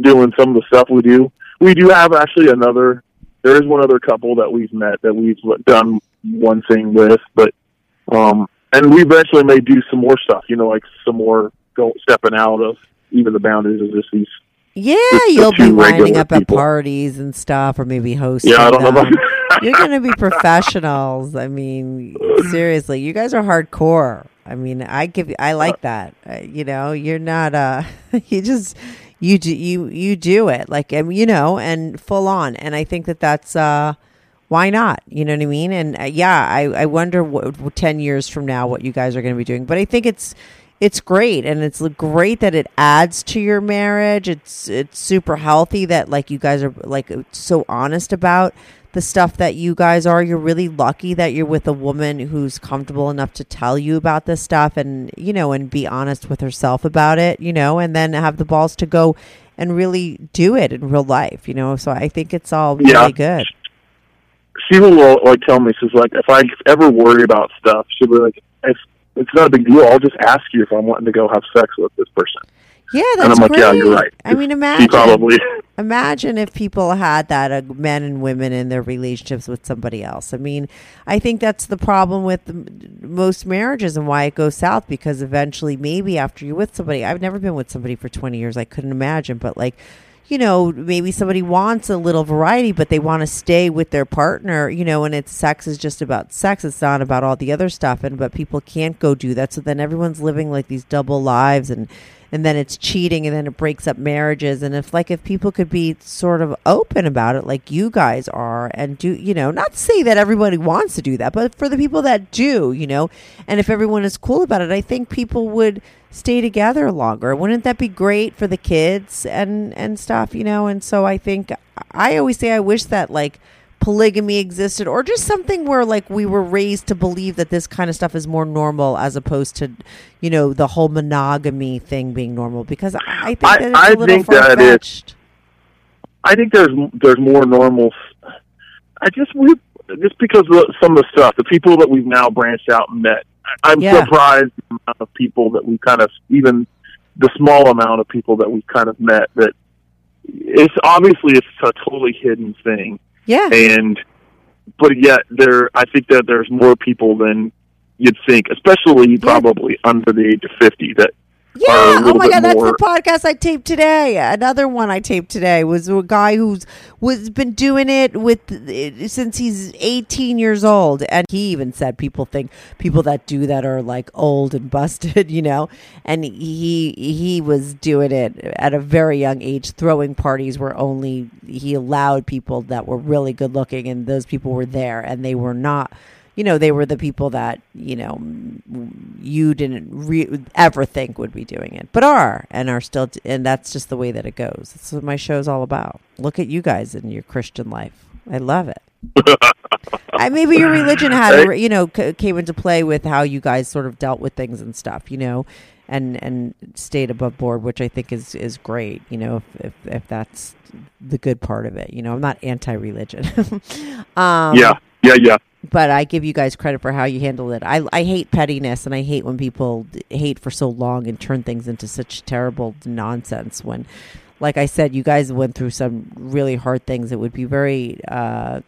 doing some of the stuff we do. We do have actually another. There is one other couple that we've met that we've done one thing with, but um, and we eventually may do some more stuff. You know, like some more go stepping out of even the boundaries of just these. Yeah, you'll be winding up at parties and stuff, or maybe hosting. Yeah, I don't know them. about. You're going to be professionals. I mean, seriously, you guys are hardcore. I mean, I give, I like that. Uh, you know, you're not. uh You just, you do, you you do it like, um, you know, and full on. And I think that that's. uh why not? You know what I mean? And uh, yeah, I, I wonder what, what ten years from now what you guys are going to be doing. But I think it's it's great, and it's great that it adds to your marriage. It's it's super healthy that like you guys are like uh, so honest about the stuff that you guys are. You're really lucky that you're with a woman who's comfortable enough to tell you about this stuff, and you know, and be honest with herself about it. You know, and then have the balls to go and really do it in real life. You know, so I think it's all really Yeah. good. she will like tell me she's like if I ever worry about stuff, she'll be like, "It's it's not a big deal. I'll just ask you if I'm wanting to go have sex with this person." Yeah, that's and I'm like, great. "Yeah, you're right." I mean, imagine probably. imagine if people had that uh, men and women in their relationships with somebody else. I mean, I think that's the problem with m- most marriages and why it goes south because eventually, maybe after you're with somebody, I've never been with somebody for 20 years. I couldn't imagine, but like. You know, maybe somebody wants a little variety, but they want to stay with their partner. You know, and it's sex is just about sex. It's not about all the other stuff. And but people can't go do that. So then everyone's living like these double lives, and and then it's cheating and then it breaks up marriages and if like if people could be sort of open about it like you guys are and do you know not say that everybody wants to do that but for the people that do you know and if everyone is cool about it i think people would stay together longer. Wouldn't that be great for the kids and and stuff you know? And so i think i always say i wish that like polygamy existed or just something where like we were raised to believe that this kind of stuff is more normal as opposed to you know the whole monogamy thing being normal because i, I think I- that it's I a little think that is- far-fetched I think there's there's more normal. I just we just because of some of the stuff, the people that we've now branched out and met. I'm Yeah. surprised the amount of people that we kind of even the small amount of people that we've kind of met that it's obviously it's a totally hidden thing yeah. And but yet there I think that there's more people than you'd think, especially probably under the age of fifty that Yeah. Oh my god, that's the podcast I taped today. Another one I taped today was a guy who's was been doing it with since he's 18 years old, and he even said people think people that do that are like old and busted, you know. And he he was doing it at a very young age, throwing parties where only he allowed people that were really good looking, and those people were there, and they were not you know, they were the people that, you know, you didn't re- ever think would be doing it, but are and are still, and that's just the way that it goes. That's what my show's all about. Look at you guys in your Christian life. I love it. I, maybe your religion had, a, you know, c- came into play with how you guys sort of dealt with things and stuff, you know, and and stayed above board, which I think is is great. You know, if if, if that's the good part of it. You know, I'm not anti-religion. um, yeah, yeah, yeah. But I give you guys credit for how you handle it. I I hate pettiness and I hate when people hate for so long and turn things into such terrible nonsense when like I said you guys went through some really hard things. It would be very uh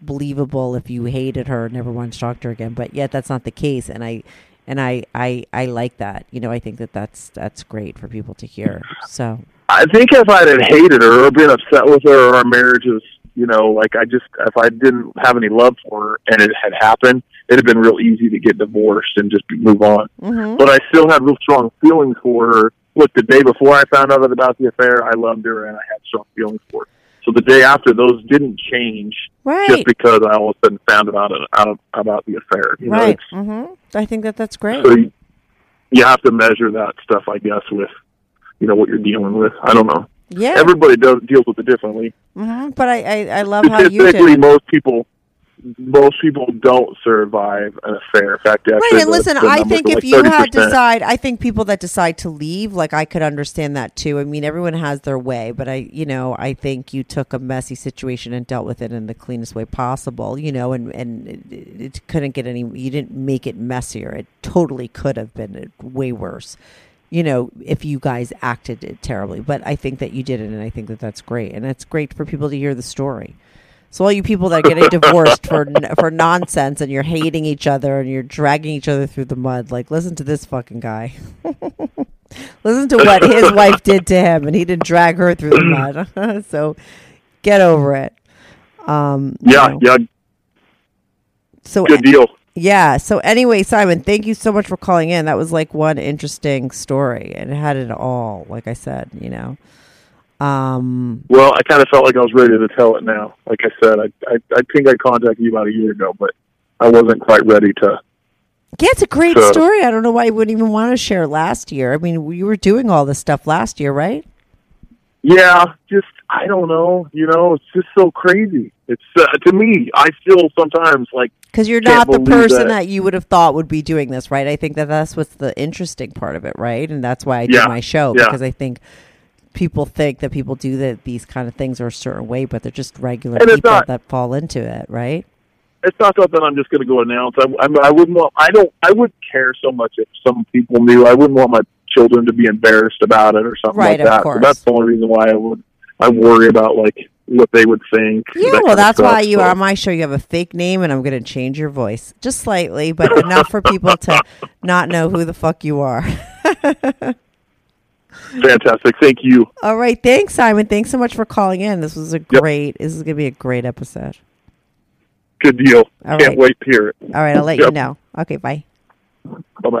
believable if you hated her never wanted to talk to her again, but yet that's not the case and I and I, I I like that. You know, I think that that's that's great for people to hear. So, I think if I had hated her or been upset with her or our marriage was, you know, like I just, if I didn't have any love for her and it had happened, it'd have been real easy to get divorced and just move on. mhm. But I still had real strong feelings for her. Look, the day before I found out about the affair, I loved her and I had strong feelings for her. So the day after, those didn't change right. just because I all of a sudden found out out about the affair. You know, right. it's- Mhm. I think that that's great. so you, you have to measure that stuff, I guess, with you know what you're dealing with. I don't know. Yeah. Everybody does deals with it differently. hmm But I, I, I love how you did. most people most people don't survive an affair. In fact, Right, and the- listen, the I think if like you had 30%. decide, I think people that decide to leave, like I could understand that too. I mean, everyone has their way, but I, you know, I think you took a messy situation and dealt with it in the cleanest way possible, you know, and and it, it couldn't get any. You didn't make it messier. It totally could have been way worse. You know, if you guys acted it terribly, but I think that you did it, and I think that that's great, and it's great for people to hear the story. So all you people that are getting divorced for for nonsense and you're hating each other and you're dragging each other through the mud, like listen to this fucking guy. listen to what his wife did to him, and he didn't drag her through the mud. so get over it. Um, you Yeah, know. yeah, So good deal. Yeah. So anyway, Simon, thank you so much for calling in. That was like one interesting story, and it had it all. Like I said, you know. Um, Well, I kind of felt like I was ready to tell it now. Like I said, I, I I think I contacted you about a year ago, but I wasn't quite ready to. Yeah, it's a great So- story. I don't know why you wouldn't even want to share last year. I mean, you were doing all this stuff last year, right? Yeah, just I don't know. You know, it's just so crazy. It's uh, to me. I still sometimes like Because you're Can't the person that. that. you would have thought would be doing this, right? I think that that's what's the interesting part of it, right? And that's why I do Yeah, my show yeah. because I think people think that people do that these kind of things are a certain way, but they're just regular people not- that fall into it, right? it's not something I'm just going to go announce. I, I, I wouldn't want. I don't. I wouldn't care so much if some people knew. I wouldn't want my children to be embarrassed about it or something Right, like of that. course. So that's the only reason why I would. I worry about like what they would think. Yeah, that well, that's why you are on my show. You have a fake name, and I'm going to change your voice just slightly, but enough for people to not know who the fuck you are. fantastic. Thank you. All right, thanks, Simon. Thanks so much for calling in. This was a Yep. great. This is going to be a great episode. Good deal. All Can't right. wait to hear it. All right, I'll let you know. Okay, bye. Bye bye.